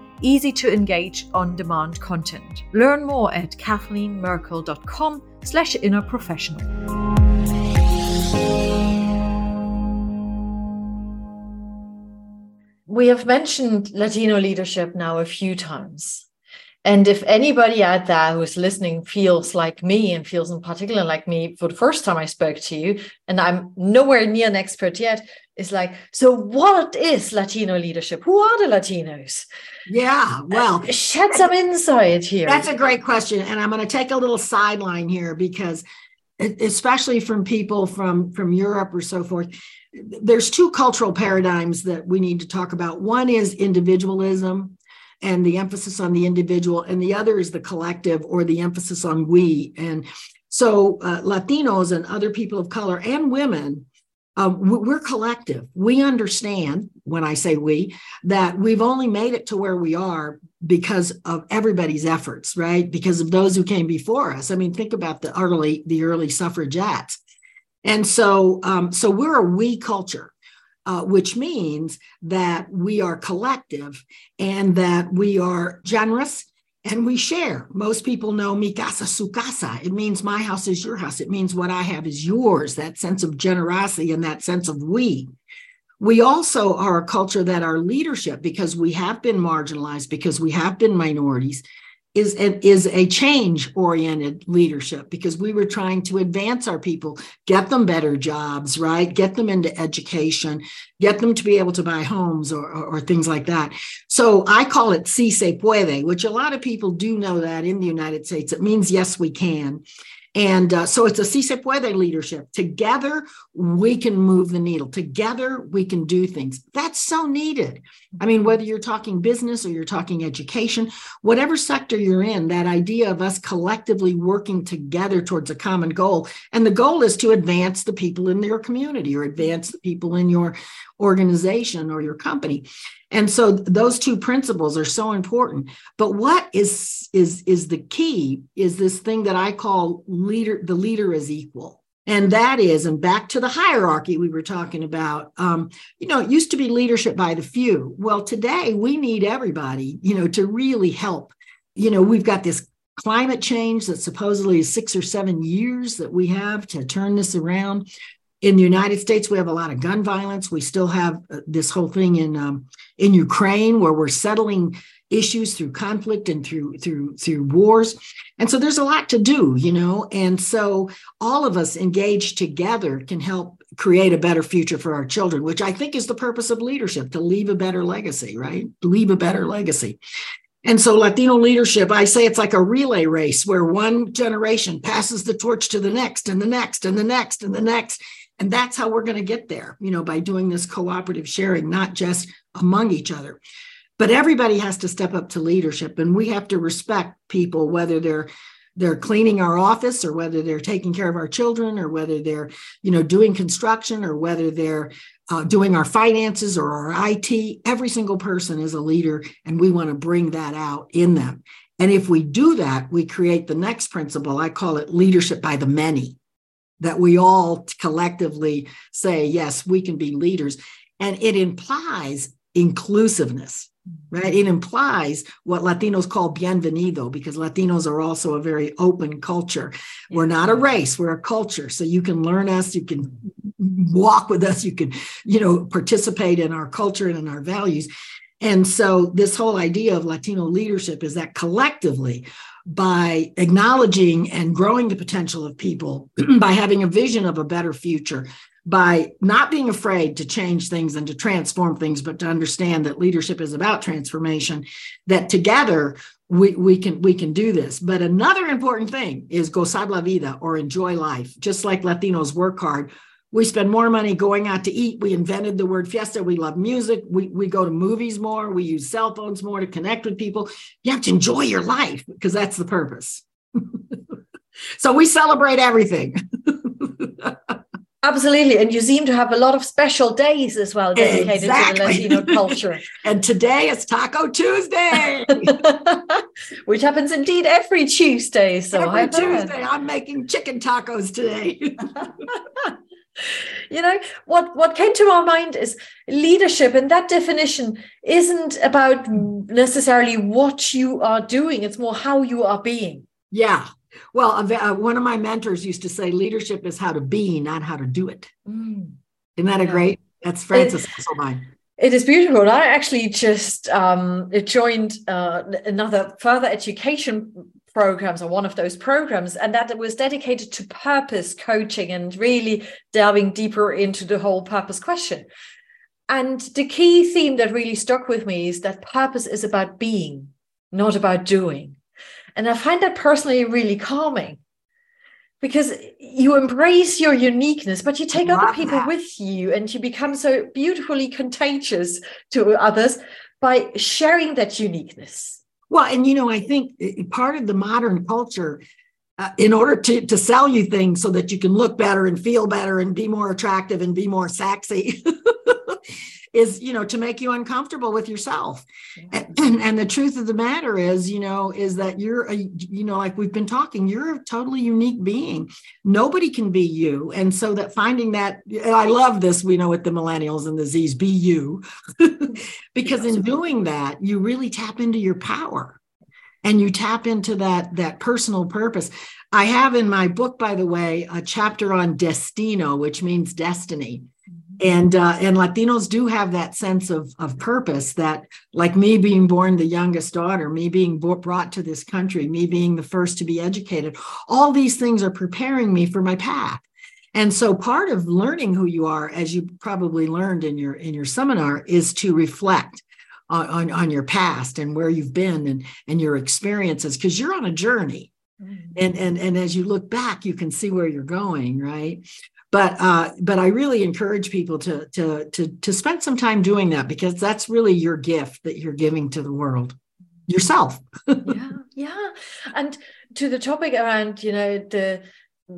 easy to engage on demand content. Learn more at kathleenmerkel.com slash inner professional. We have mentioned Latino leadership now a few times. And if anybody out there who's listening feels like me and feels in particular like me for the first time I spoke to you, and I'm nowhere near an expert yet, is like, so what is Latino leadership? Who are the Latinos? Yeah, uh, well, uh, shed some insight here. That's a great question. And I'm going to take a little sideline here because especially from people from from Europe or so forth there's two cultural paradigms that we need to talk about one is individualism and the emphasis on the individual, and the other is the collective or the emphasis on we. And so, uh, Latinos and other people of color and women, uh, we're collective. We understand, when I say we, that we've only made it to where we are because of everybody's efforts, right? Because of those who came before us. I mean, think about the early the early suffragettes. And so, um, so we're a we culture uh, which means that we are collective and that we are generous and we share. Most people know mi casa su casa. It means my house is your house. It means what I have is yours. That sense of generosity and that sense of we. We also are a culture that our leadership, because we have been marginalized, because we have been minorities, is is a change oriented leadership because we were trying to advance our people get them better jobs right? Get them into education get them to be able to buy homes or, or, or things like that. So i call it si se puede which a lot of people do know that in the united states it means yes we can and uh, so it's a si se puede leadership. Together, we can move the needle. Together, we can do things. That's so needed. I mean, whether you're talking business or you're talking education, whatever sector you're in, that idea of us collectively working together towards a common goal. And the goal is to advance the people in your community or advance the people in your organization or your company and so those two principles are so important but what is is is the key is this thing that i call leader the leader is equal. And that is and back to the hierarchy we were talking about um, you know it used to be leadership by the few. Well today we need everybody you know to really help. You know we've got this climate change that supposedly is six or seven years that we have to turn this around. In the United States, we have a lot of gun violence. We still have uh, this whole thing in um, in Ukraine where we're settling issues through conflict and through through through wars. And so there's a lot to do, you know. And so all of us engaged together can help create a better future for our children, which I think is the purpose of leadership to leave a better legacy, right? Leave a better legacy. And so Latino leadership, I say it's like a relay race where one generation passes the torch to the next and the next and the next and the next And that's how we're going to get there, you know, by doing this cooperative sharing, not just among each other. But everybody has to step up to leadership and we have to respect people, whether they're they're cleaning our office or whether they're taking care of our children or whether they're you know doing construction or whether they're uh, doing our finances or our it every single person is a leader and we want to bring that out in them. And if we do that we create the next principle. I call it leadership by the many that we all collectively say, yes, we can be leaders. And it implies inclusiveness, right? It implies what Latinos call bienvenido, because Latinos are also a very open culture. We're not a race, we're a culture. So you can learn us, you can walk with us, you can, you know, participate in our culture and in our values. And so, this whole idea of Latino leadership is that collectively by acknowledging and growing the potential of people, *clears throat* by having a vision of a better future, by not being afraid to change things and to transform things, but to understand that leadership is about transformation, that together we, we can we can do this. But another important thing is gozar la vida or enjoy life. Just like Latinos work hard, we spend more money going out to eat. We invented the word fiesta. We love music. We, we go to movies more. We use cell phones more to connect with people. You have to enjoy your life because that's the purpose. *laughs* so we celebrate everything. *laughs* Absolutely. And you seem to have a lot of special days as well dedicated exactly. to the Latino culture. *laughs* and today is Taco Tuesday, *laughs* which happens indeed every Tuesday. So every Tuesday, I'm making chicken tacos today *laughs* you know what what came to my mind is leadership and that definition isn't about necessarily what you are doing it's more how you are being yeah well uh, one of my mentors used to say leadership is how to be not how to do it mm. isn't that yeah. a great that's francis it, it is beautiful. I actually just um, joined uh, another further education programs or one of those programs and that was dedicated to purpose coaching and really delving deeper into the whole purpose question and the key theme that really stuck with me is that purpose is about being not about doing and i find that personally really calming because you embrace your uniqueness but you take other people that. with you and you become so beautifully contagious to others by sharing that uniqueness well, and you know, I think part of the modern culture, uh, in order to, to sell you things so that you can look better and feel better and be more attractive and be more sexy, *laughs* is you know to make you uncomfortable with yourself. And, and, the truth of the matter is you know is that you're a you know like we've been talking you're a totally unique being. Nobody can be you. And so that finding that i love this we know with the millennials and the z's be you. *laughs* Because in doing that you really tap into your power. And you tap into that that personal purpose. I have in my book by the way a chapter on destino which means destiny and uh, and Latinos do have that sense of of purpose that like me being born the youngest daughter, me being brought to this country, me being the first to be educated, all these things are preparing me for my path. And so part of learning who you are, as you probably learned in your in your seminar, is to reflect on, on, on your past and where you've been and, and your experiences, because you're on a journey. Mm-hmm. And, and and as you look back, you can see where you're going, right? But uh, but I really encourage people to to to to spend some time doing that because that's really your gift that you're giving to the world yourself. *laughs* yeah, yeah, and to the topic around you know the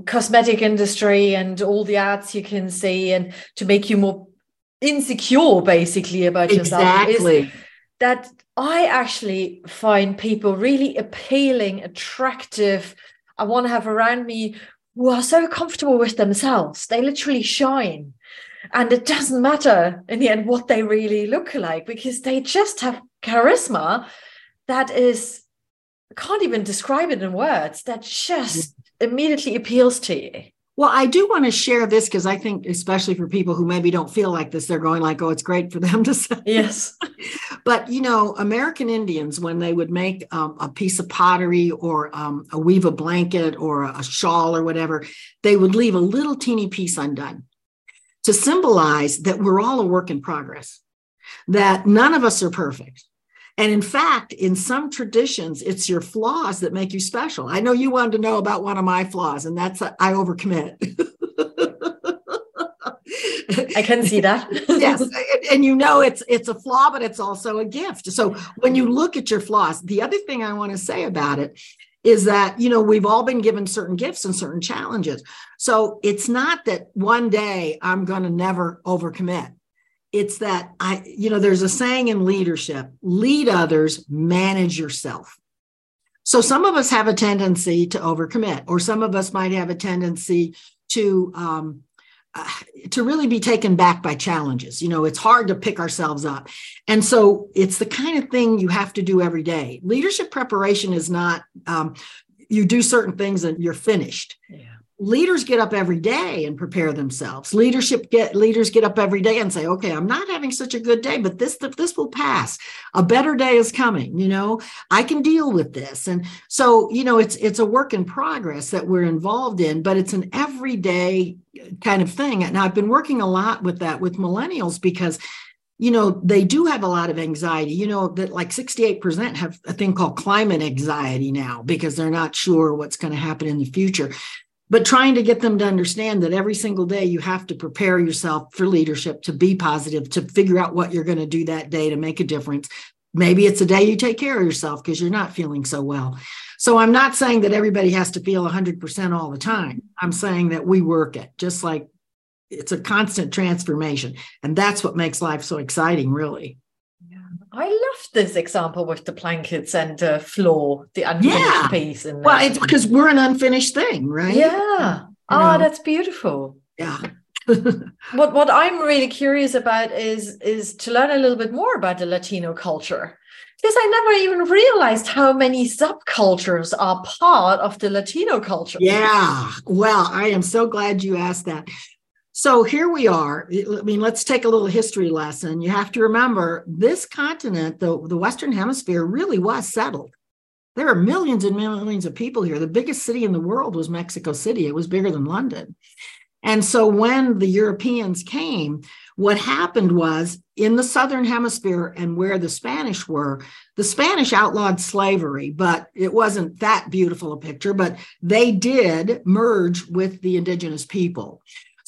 cosmetic industry and all the ads you can see and to make you more insecure basically about yourself exactly that I actually find people really appealing, attractive. I want to have around me who are so comfortable with themselves. They literally shine. And it doesn't matter in the end what they really look like because they just have charisma that is, I can't even describe it in words, that just immediately appeals to you. Well, I do want to share this because I think, especially for people who maybe don't feel like this, they're going like, "Oh, it's great for them to *laughs* say." Yes, but you know, American Indians, when they would make um, a piece of pottery or um, a weave a blanket or a shawl or whatever, they would leave a little teeny piece undone to symbolize that we're all a work in progress, that none of us are perfect, and in fact, in some traditions, it's your flaws that make you special. I know you wanted to know about one of my flaws, and that's I overcommit. I can see that. *laughs* yes, and you know it's it's a flaw, but it's also a gift. So when you look at your flaws, the other thing I want to say about it is that you know we've all been given certain gifts and certain challenges. So it's not that one day I'm going to never overcommit. It's that I, you know, there's a saying in leadership: lead others, manage yourself. So some of us have a tendency to overcommit, or some of us might have a tendency to um, uh, to really be taken back by challenges. You know, it's hard to pick ourselves up, and so it's the kind of thing you have to do every day. Leadership preparation is not um, you do certain things and you're finished. Yeah leaders get up every day and prepare themselves. Leadership get leaders get up every day and say okay i'm not having such a good day but this this will pass. A better day is coming you know? I can deal with this. And so you know it's it's a work in progress that we're involved in but it's an everyday kind of thing. And i've been working a lot with that with millennials because you know they do have a lot of anxiety you know that like 68% have a thing called climate anxiety now because they're not sure what's going to happen in the future but trying to get them to understand that every single day you have to prepare yourself for leadership to be positive to figure out what you're going to do that day to make a difference. Maybe it's a day you take care of yourself because you're not feeling so well. So i'm not saying that everybody has to feel 100% all the time. I'm saying that we work it just like it's a constant transformation and that's what makes life so exciting really I love this example with the blankets and the floor, the unfinished yeah. piece. And well, it's because we're an unfinished thing, right? Yeah. Oh, that's beautiful. Yeah. *laughs* what what I'm really curious about is is to learn a little bit more about the Latino culture. Because I never even realized how many subcultures are part of the Latino culture. Yeah. Well, I am so glad you asked that. So here we are. I mean, let's take a little history lesson. You have to remember this continent, the, the Western Hemisphere, really was settled. There are millions and millions of people here. The biggest city in the world was Mexico City, it was bigger than London. And so when the Europeans came, what happened was in the Southern Hemisphere and where the Spanish were, the Spanish outlawed slavery, but it wasn't that beautiful a picture, but they did merge with the indigenous people.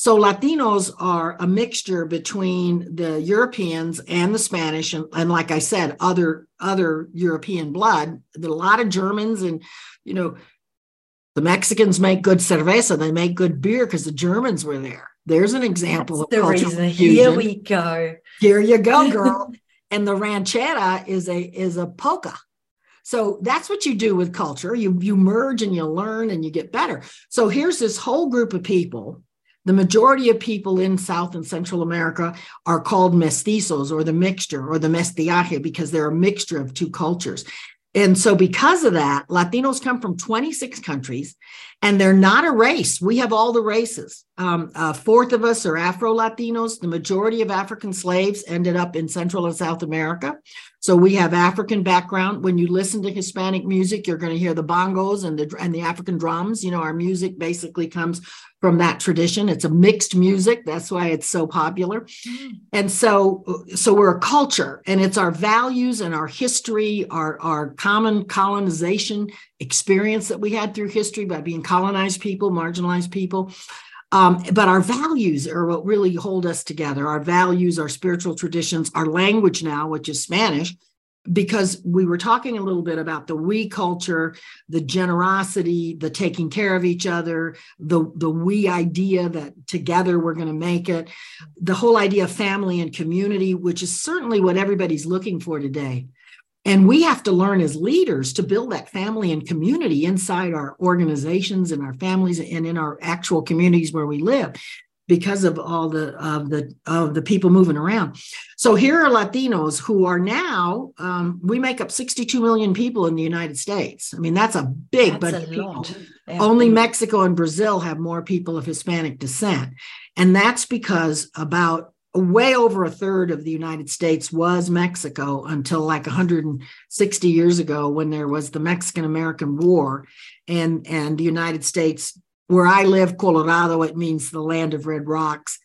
So Latinos are a mixture between the Europeans and the Spanish, and, and like I said, other other European blood. A lot of Germans, and you know, the Mexicans make good cerveza. They make good beer because the Germans were there. There's an example That's of the reason. Here we go. Here you go, *laughs* girl. and the ranchera is a is a polka. So that's what you do with culture. You you merge and you learn and you get better. So here's this whole group of people the majority of people in South and Central America are called mestizos or the mixture or the mestizaje because they're a mixture of two cultures. And so, because of that, Latinos come from 26 countries and they're not a race. We have all the races. Um, a fourth of us are Afro Latinos. The majority of African slaves ended up in Central and South America. So we have African background. When you listen to Hispanic music, you're going to hear the bongos and the and the African drums. You know, our music basically comes from that tradition. It's a mixed music. That's why it's so popular. Mm. And so so we're a culture and it's our values and our history, our our common colonization experience that we had through history by being colonized people, marginalized people. Um, but our values are what really hold us together. Our values, our spiritual traditions, our language now, which is Spanish, because we were talking a little bit about the we culture, the generosity, the taking care of each other, the, the we idea that together we're going to make it, the whole idea of family and community, which is certainly what everybody's looking for today. And we have to learn as leaders to build that family and community inside our organizations and our families and in our actual communities where we live because of all the of the of the people moving around. So here are Latinos who are now um, we make up 62 million people in the United States. I mean that's a big that's bunch a people. Yeah. Only Mexico and Brazil have more people of Hispanic descent, and that's because about way over a third of the United States was Mexico until like 160 years ago when there was the Mexican American War. And and the United States where I live Colorado it means the land of red rocks.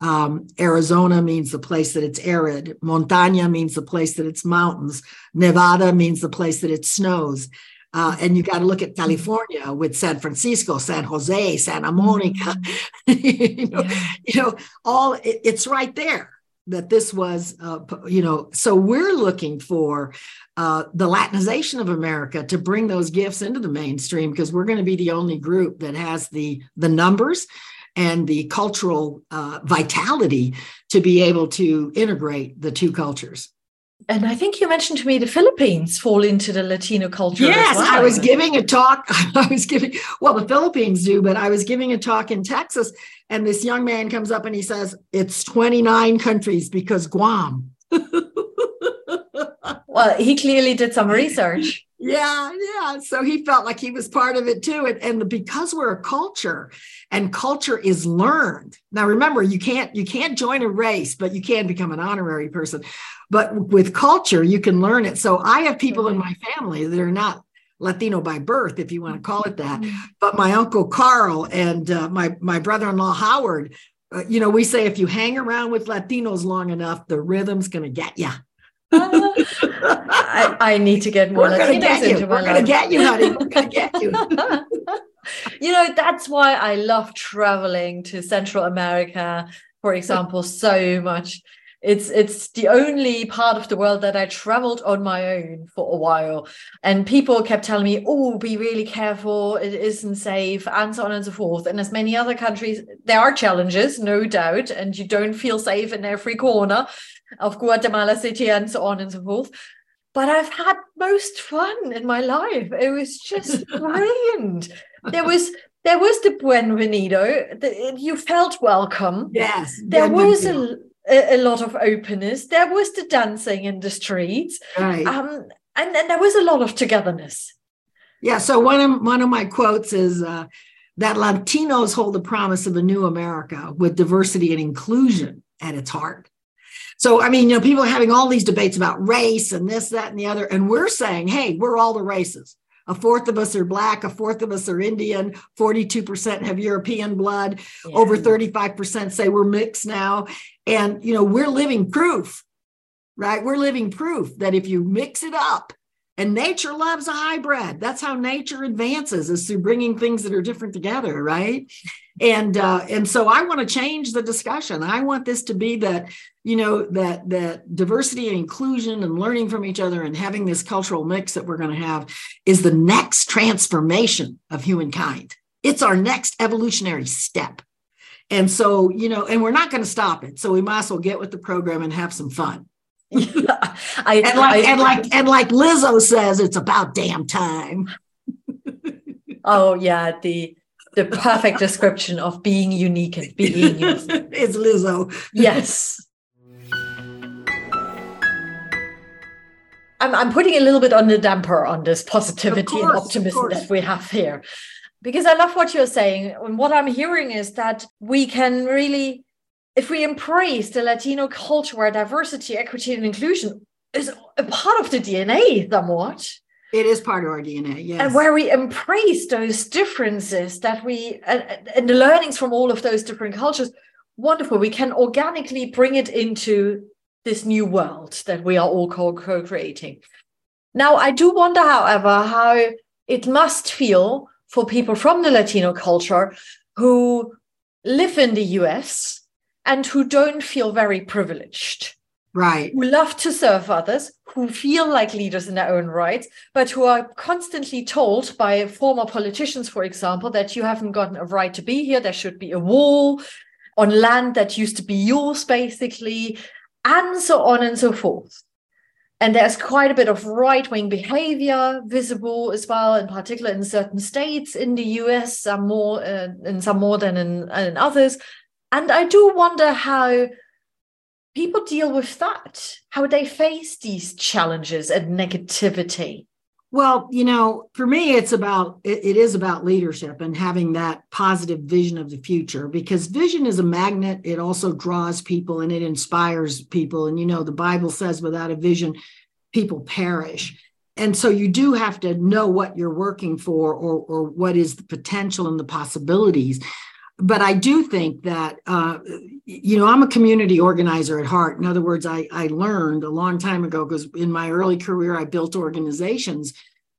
Um, Arizona means the place that it's arid. Montaña means the place that it's mountains. Nevada means the place that it snows Uh, and you got to look at California with San Francisco, San Jose, Santa Monica. Mm-hmm. *laughs* you, know, yeah. you know, all it, it's right there that this was, uh, you know. So we're looking for uh, the Latinization of America to bring those gifts into the mainstream because we're going to be the only group that has the the numbers and the cultural uh, vitality to be able to integrate the two cultures. And I think you mentioned to me the Philippines fall into the Latino culture. Yes, well. I was giving a talk. *laughs* I was giving, well, the Philippines do, but I was giving a talk in Texas, and this young man comes up and he says, It's 29 countries because Guam. *laughs* well, he clearly did some research. Yeah, yeah. So he felt like he was part of it too. And, and because we're a culture and culture is learned. Now remember, you can't you can't join a race, but you can become an honorary person. But with culture, you can learn it. So I have people in my family that are not Latino by birth, if you want to call it that. Mm-hmm. But my uncle Carl and uh, my my brother-in-law Howard, uh, you know, we say if you hang around with Latinos long enough, the rhythm's going to get you. *laughs* I, I, need to get more We're Latinos get into you. We're life. Gonna get you, honey. We're gonna get you. *laughs* you know, that's why I love traveling to Central America, for example, so much. It's it's the only part of the world that I traveled on my own for a while. And people kept telling me, oh, be really careful, it isn't safe, and so on and so forth. And as many other countries, there are challenges, no doubt, and you don't feel safe in every corner of Guatemala City and so on and so forth. But I've had most fun in my life. It was just *laughs* brilliant. There was there was the Bienvenido. The, you felt welcome. Yes. There was a, a, lot of openness. There was the dancing in the streets. Right. Um, and then there was a lot of togetherness. Yeah. So one of one of my quotes is uh, that Latinos hold the promise of a new America with diversity and inclusion at its heart. So, I mean, you know, people are having all these debates about race and this, that, and the other. And we're saying, hey, we're all the races. A fourth of us are Black, a fourth of us are Indian, 42% have European blood, yeah. over 35% say we're mixed now. And, you know, we're living proof, right? We're living proof that if you mix it up, and nature loves a hybrid. That's how nature advances, is through bringing things that are different together, right? And uh, and so I want to change the discussion. I want this to be that you know that that diversity and inclusion and learning from each other and having this cultural mix that we're going to have is the next transformation of humankind. It's our next evolutionary step. And so, you know, and we're not going to stop it. So we might as well get with the program and have some fun. Yeah, I, and like I, and like and like Lizzo says, it's about damn time. *laughs* oh yeah, the the perfect description of being unique and being *laughs* it's Lizzo. yes. I'm, I'm putting a little bit on the damper on this positivity course, and optimism that we have here because I love what you're saying. And what I'm hearing is that we can really if we embrace the Latino culture where diversity, equity, and inclusion is a part of the DNA somewhat. It is part of our DNA, yes. And where we embrace those differences that we and, and the learnings from all of those different cultures, wonderful. We can organically bring it into this new world that we are all co-creating. Now, I do wonder, however, how it must feel for people from the Latino culture who live in the US and who don't feel very privileged. Right. Who love to serve others, who feel like leaders in their own right, but who are constantly told by former politicians, for example, that you haven't gotten a right to be here. There should be a wall on land that used to be yours, basically, and so on and so forth. And there's quite a bit of right wing behavior visible as well, in particular in certain states in the US, some more, uh, in some more than in, in others. And I do wonder how people deal with that, how they face these challenges and negativity. Well, you know, for me, it's about it, it is about leadership and having that positive vision of the future because vision is a magnet. It also draws people and it inspires people. And you know, the Bible says without a vision, people perish. And so you do have to know what you're working for or, or what is the potential and the possibilities but I do think that uh, you know I'm a community organizer at heart. In other words, I I learned a long time ago because in my early career I built organizations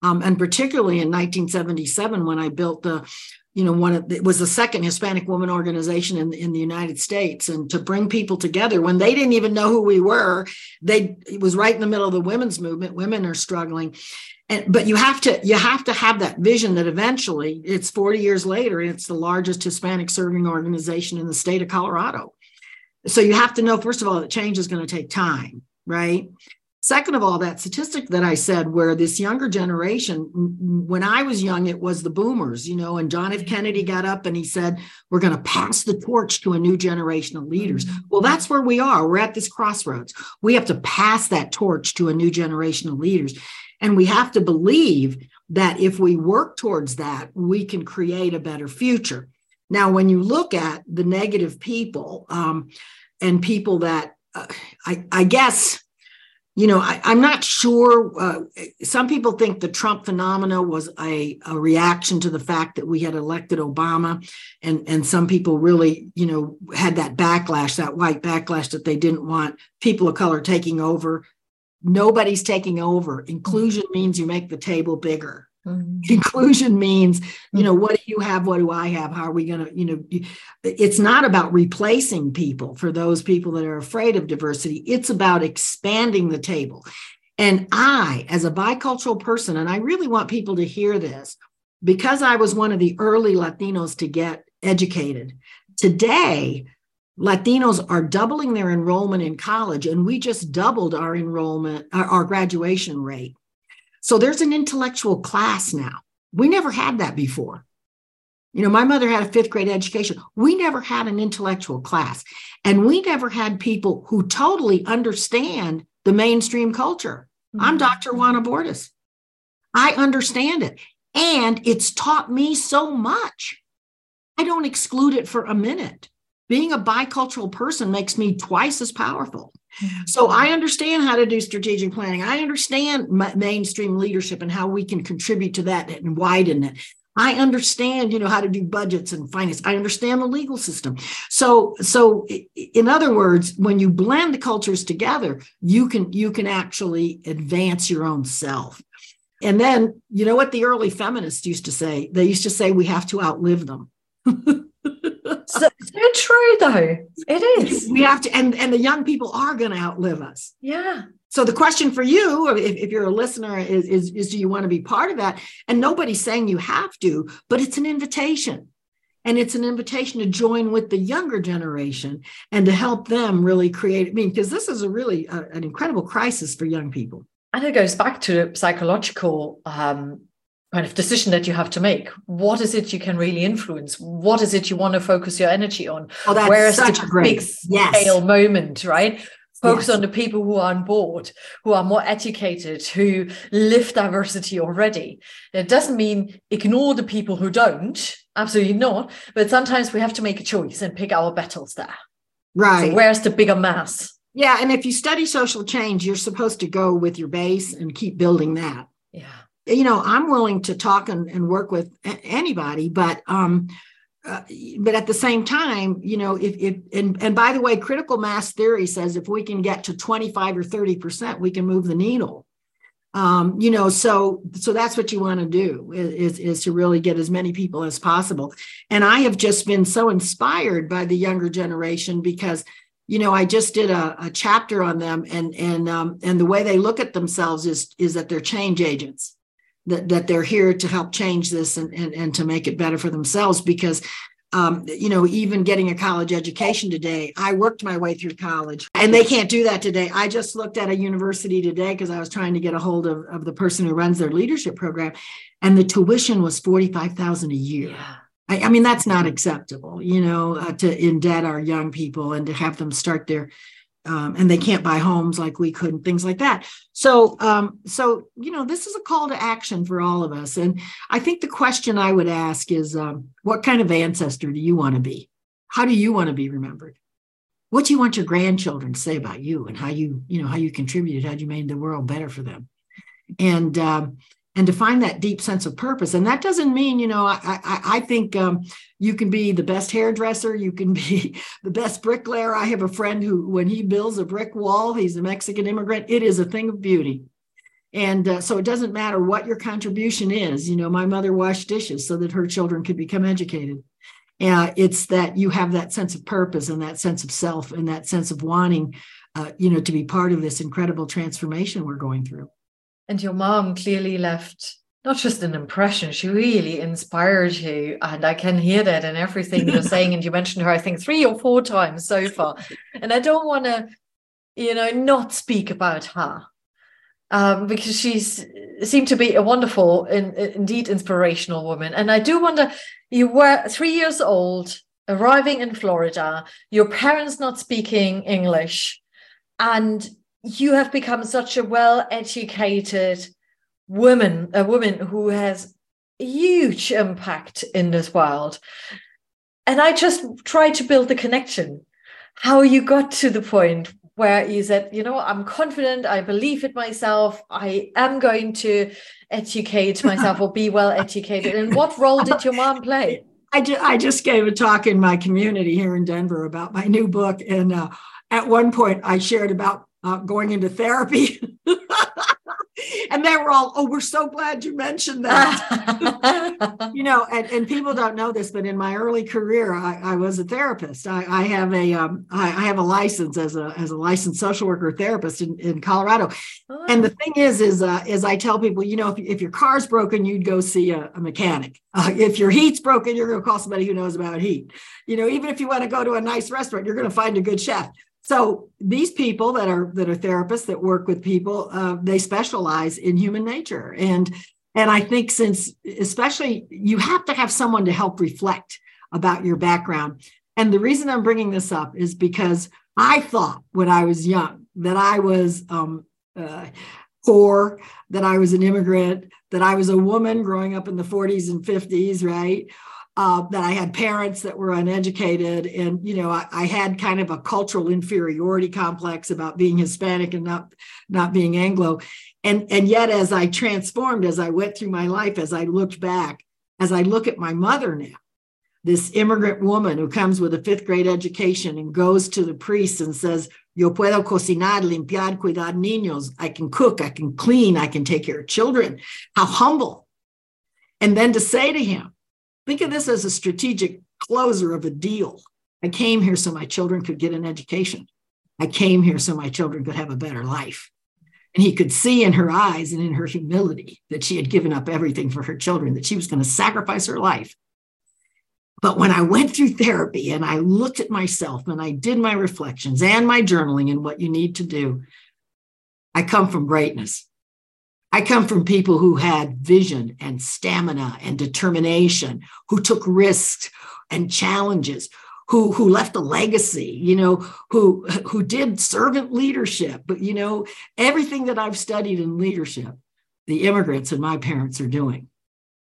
Um, and particularly in 1977, when I built the you know, one of it was the second Hispanic woman organization in, in the United States, and to bring people together when they didn't even know who we were. They it was right in the middle of the women's movement. Women are struggling, and but you have to you have to have that vision that eventually it's 40 years later, and it's the largest Hispanic serving organization in the state of Colorado. So you have to know first of all that change is going to take time, right? Second of all, that statistic that I said, where this younger generation, when I was young, it was the boomers, you know, and John F. Kennedy got up and he said, We're going to pass the torch to a new generation of leaders. Mm-hmm. Well, that's where we are. We're at this crossroads. We have to pass that torch to a new generation of leaders. And we have to believe that if we work towards that, we can create a better future. Now, when you look at the negative people um, and people that uh, I, I guess, you know, I, am not sure. Uh, some people think the Trump phenomena was a, a, reaction to the fact that we had elected Obama, and and some people really, you know, had that backlash, that white backlash that they didn't want people of color taking over. Nobody's taking over. Inclusion means you make the table bigger. Mm-hmm. Inclusion means, you know, what do you have? What do I have? How are we going to, you know, it's not about replacing people for those people that are afraid of diversity. It's about expanding the table. And I, as a bicultural person, and I really want people to hear this because I was one of the early Latinos to get educated. Today, Latinos are doubling their enrollment in college, and we just doubled our enrollment, our, our graduation rate. So there's an intellectual class now. We never had that before. You know, my mother had a fifth grade education. We never had an intellectual class. And we never had people who totally understand the mainstream culture. Mm-hmm. I'm Dr. Juana Bordas. I understand it. And it's taught me so much. I don't exclude it for a minute. Being a bicultural person makes me twice as powerful. Mm-hmm. So I understand how to do strategic planning. I understand mainstream leadership and how we can contribute to that and widen it. I understand, you know, how to do budgets and finance. I understand the legal system. So, so in other words, when you blend the cultures together, you can you can actually advance your own self. And then, you know what the early feminists used to say? They used to say we have to outlive them. *laughs* so, so true though. It is. we have to and and the young people are going to outlive us. Yeah. So the question for you if, if you're a listener is, is is do you want to be part of that? And nobody's saying you have to but it's an invitation. And it's an invitation to join with the younger generation and to help them really create i mean because this is a really uh, an incredible crisis for young people. And it goes back to psychological um, kind of decision that you have to make. What is it you can really influence? What is it you want to focus your energy on? Oh, that's Where is such the a great, big yes. scale moment, right? Focus yes. on the people who are on board, who are more educated, who live diversity already. It doesn't mean ignore the people who don't, absolutely not. But sometimes we have to make a choice and pick our battles there. Right. So where's the bigger mass? Yeah. And if you study social change, you're supposed to go with your base and keep building that. Yeah you know, I'm willing to talk and, and work with anybody, but um, uh, but at the same time, you know, if, if and, and by the way, critical mass theory says if we can get to 25 or 30 percent, we can move the needle. Um, you know, so so that's what you want to do is is to really get as many people as possible. And I have just been so inspired by the younger generation because you know, I just did a, a chapter on them, and and um, and the way they look at themselves is is that they're change agents that, that they're here to help change this and, and, and to make it better for themselves because um, you know, even getting a college education today, I worked my way through college and they can't do that today. I just looked at a university today because I was trying to get a hold of, of the person who runs their leadership program and the tuition was 45,000 a year. Yeah. I, I, mean, that's not acceptable, you know, uh, to indebt our young people and to have them start their um, and they can't buy homes like we could and things like that. So um, so you know this is a call to action for all of us. And i think the question i would ask is um, what kind of ancestor do you want to be? How do you want to be remembered? What do you want your grandchildren to say about you and how you you know how you contributed how you made the world better for them? And um, and to find that deep sense of purpose. And that doesn't mean, you know, I, I, I think um, you can be the best hairdresser, you can be *laughs* the best bricklayer. I have a friend who, when he builds a brick wall, he's a Mexican immigrant. It is a thing of beauty. And uh, so it doesn't matter what your contribution is. You know, my mother washed dishes so that her children could become educated. Uh, it's that you have that sense of purpose and that sense of self and that sense of wanting, uh, you know, to be part of this incredible transformation we're going through. And your mom clearly left not just an impression, she really inspired you. And I can hear that in everything you're *laughs* saying. And you mentioned her, I think, three or four times so far. And I don't want to, you know, not speak about her. Um, because she's seemed to be a wonderful and indeed inspirational woman. And I do wonder, you were three years old, arriving in Florida, your parents not speaking English, and you have become such a well-educated woman, a woman who has huge impact in this world. And I just tried to build the connection. How you got to the point where you said, you know, I'm confident, I believe in myself, I am going to educate myself or be *laughs* well educated. And what role did your mom play? I, ju- I just gave a talk in my community here in Denver about my new book. And uh, at one point, I shared about uh, going into therapy. *laughs* and they were all, oh, we're so glad you mentioned that. *laughs* you know, and, and people don't know this, but in my early career, I, I was a therapist. I, I have a um, I, I have a license as a as a licensed social worker therapist in, in Colorado. Oh. And the thing is, is uh, is I tell people, you know, if, if your car's broken, you'd go see a, a mechanic. Uh, if your heat's broken, you're going to call somebody who knows about heat. You know, even if you want to go to a nice restaurant, you're going to find a good chef. So these people that are that are therapists that work with people, uh, they specialize in human nature, and and I think since especially you have to have someone to help reflect about your background. And the reason I'm bringing this up is because I thought when I was young that I was um, uh, poor, that I was an immigrant, that I was a woman growing up in the 40s and 50s, right? Uh, that I had parents that were uneducated, and you know, I, I, had kind of a cultural inferiority complex about being Hispanic and not not being Anglo, and and yet as I transformed, as I went through my life, as I looked back, as I look at my mother now, this immigrant woman who comes with a fifth grade education and goes to the priest and says, Yo puedo cocinar, limpiar, cuidar niños. I can cook, I can clean, I can take care of children. How humble. And then to say to him, Think of this as a strategic closer of a deal. I came here so my children could get an education. I came here so my children could have a better life. And he could see in her eyes and in her humility that she had given up everything for her children, that she was going to sacrifice her life. But when I went through therapy and I looked at myself and I did my reflections and my journaling and what you need to do, I come from greatness. I come from people who had vision and stamina and determination, who took risks and challenges, who who left a legacy, you know, who who did servant leadership. But you know, everything that I've studied in leadership, the immigrants and my parents are doing.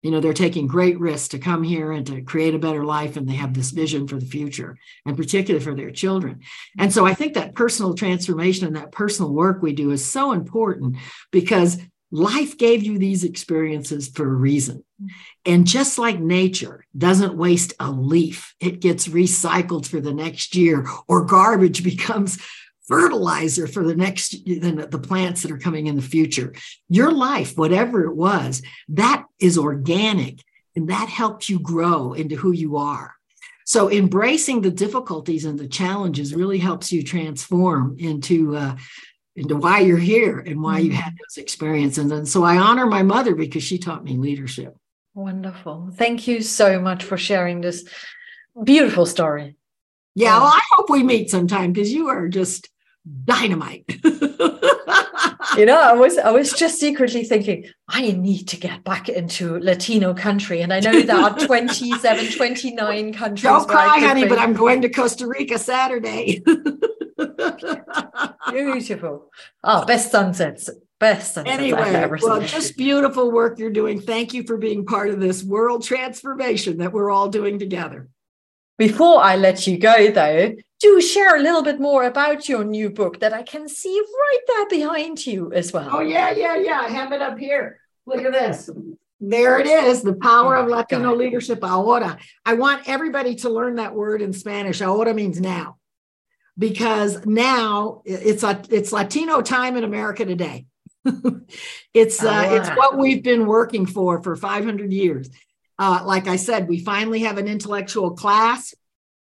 You know, they're taking great risks to come here and to create a better life, and they have this vision for the future, and particularly for their children. And so I think that personal transformation and that personal work we do is so important because life gave you these experiences for a reason. And just like nature doesn't waste a leaf, it gets recycled for the next year, or garbage *laughs* becomes fertilizer for the next the plants that are coming in the future. Your life, whatever it was, that is organic and that helped you grow into who you are. So embracing the difficulties and the challenges really helps you transform into uh, into why you're here and why you had mm-hmm. those experiences. And then, so I honor my mother because she taught me leadership. Wonderful. Thank you so much for sharing this beautiful story. Yeah, well, I hope we meet sometime because you are just dynamite. *laughs* you know, I was I was just secretly thinking, I need to get back into Latino country. And I know there are *laughs* 27, 29 countries. Don't cry, honey, be. but I'm going to Costa Rica Saturday. *laughs* Beautiful. Oh, best sunsets. Best sunsets anyway, well, just beautiful work you're doing. Thank you for being part of this world transformation that we're all doing together. Before I let you go, though, do share a little bit more about your new book that I can see right there behind you as well. Oh, yeah, yeah, yeah. I have it up here. Look at this. There it is, the power of Latino leadership, ahora. I want everybody to learn that word in Spanish. Ahora means now because now it's a, it's Latino time in America today. *laughs* it's uh, oh, it's what we've been working for for 500 years. Uh, like I said, we finally have an intellectual class.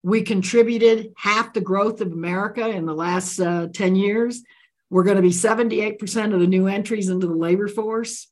We contributed half the growth of America in the last uh, 10 years. We're going to be 78% of the new entries into the labor force.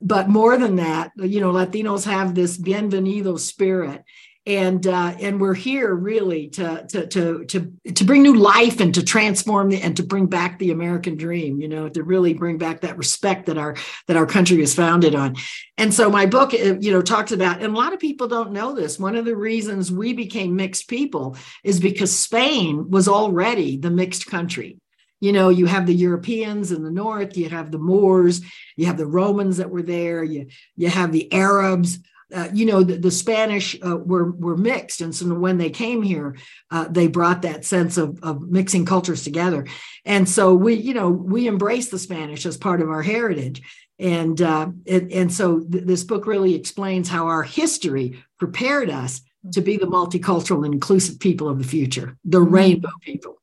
But more than that, you know, Latinos have this bienvenido spirit and uh, and we're here really to, to to to to bring new life and to transform the, and to bring back the American dream. You know, to really bring back that respect that our that our country is founded on. And so my book, uh, you know, talks about, and a lot of people don't know this. One of the reasons we became mixed people is because Spain was already the mixed country. You know, you have the Europeans in the north, you have the Moors, you have the Romans that were there, you you have the Arabs uh, you know, the, the Spanish uh, were were mixed, and so when they came here, uh, they brought that sense of of mixing cultures together, and so we, you know, we embrace the Spanish as part of our heritage, and uh, and, and so th- this book really explains how our history prepared us to be the multicultural and inclusive people of the future, the mm-hmm. rainbow people.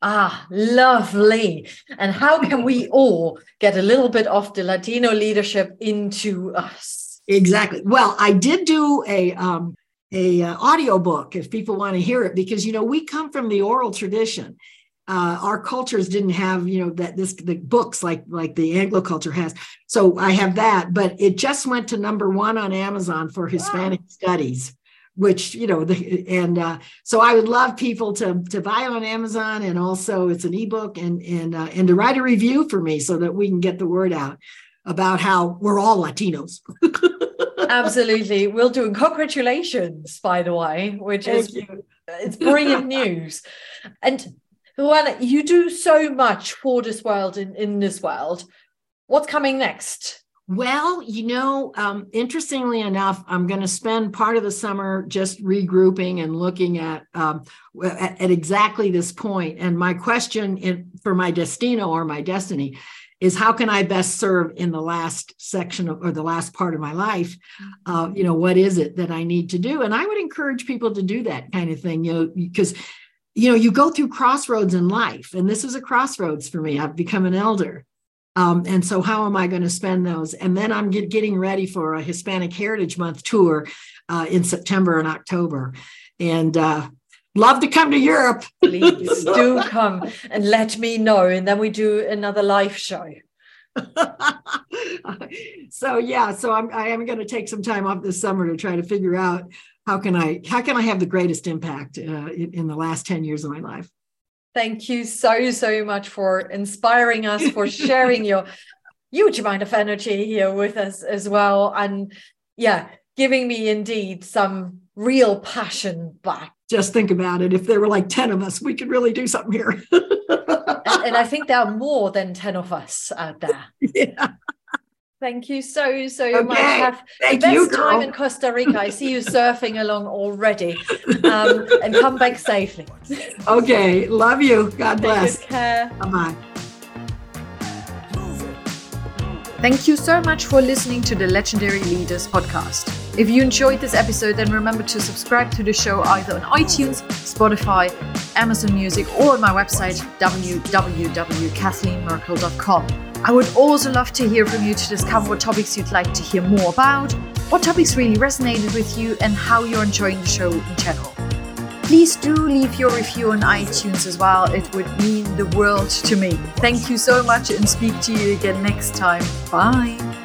Ah, lovely. And how can we all get a little bit of the Latino leadership into us? Exactly. Well, I did do a um, a uh, audio book if people want to hear it because you know we come from the oral tradition. Uh, our cultures didn't have you know that this the books like like the Anglo culture has. So I have that, but it just went to number one on Amazon for Hispanic wow. studies which you know the, and uh, so i would love people to to buy on amazon and also it's an ebook and and uh, and to write a review for me so that we can get the word out about how we're all latinos *laughs* Absolutely. We'll do. Congratulations, by the way, which Thank is you. it's brilliant *laughs* news. And Juana, you do so much for this world in, in this world. What's coming next? Well, you know, um, interestingly enough, I'm going to spend part of the summer just regrouping and looking at, um, at, at exactly this point. And my question in, for my destino or my destiny is how can I best serve in the last section of, or the last part of my life? Uh, you know, what is it that I need to do? And I would encourage people to do that kind of thing, you know, because you know you go through crossroads in life, and this is a crossroads for me. I've become an elder. Um, and so, how am I going to spend those? And then I'm get, getting ready for a Hispanic Heritage Month tour uh, in September and October. And uh, love to come to Europe. Please *laughs* do come and let me know. And then we do another live show. *laughs* so yeah, so I'm I am going to take some time off this summer to try to figure out how can I how can I have the greatest impact uh, in, in the last 10 years of my life. Thank you so so much for inspiring us for sharing your *laughs* huge amount of energy here with us as well and yeah, giving me indeed some real passion back just think about it. If there were like 10 of us, we could really do something here. *laughs* and, and, I think there are more than 10 of us out there. *laughs* Yeah. Thank you so, so okay. much. Have Thank the best you, time in Costa Rica. I see you *laughs* surfing along already. Um, and come back safely. Okay. Love you. God bless. Take care. Bye bye. Thank you so much for listening to the Legendary Leaders podcast. If you enjoyed this episode, then remember to subscribe to the show either on iTunes, Spotify, Amazon Music, or on my website, www.kathleenmerkel.com. I would also love to hear from you to discover what topics you'd like to hear more about, what topics really resonated with you, and how you're enjoying the show in general. Please do leave your review on iTunes as well. It would mean the world to me. Thank you so much and speak to you again next time. Bye.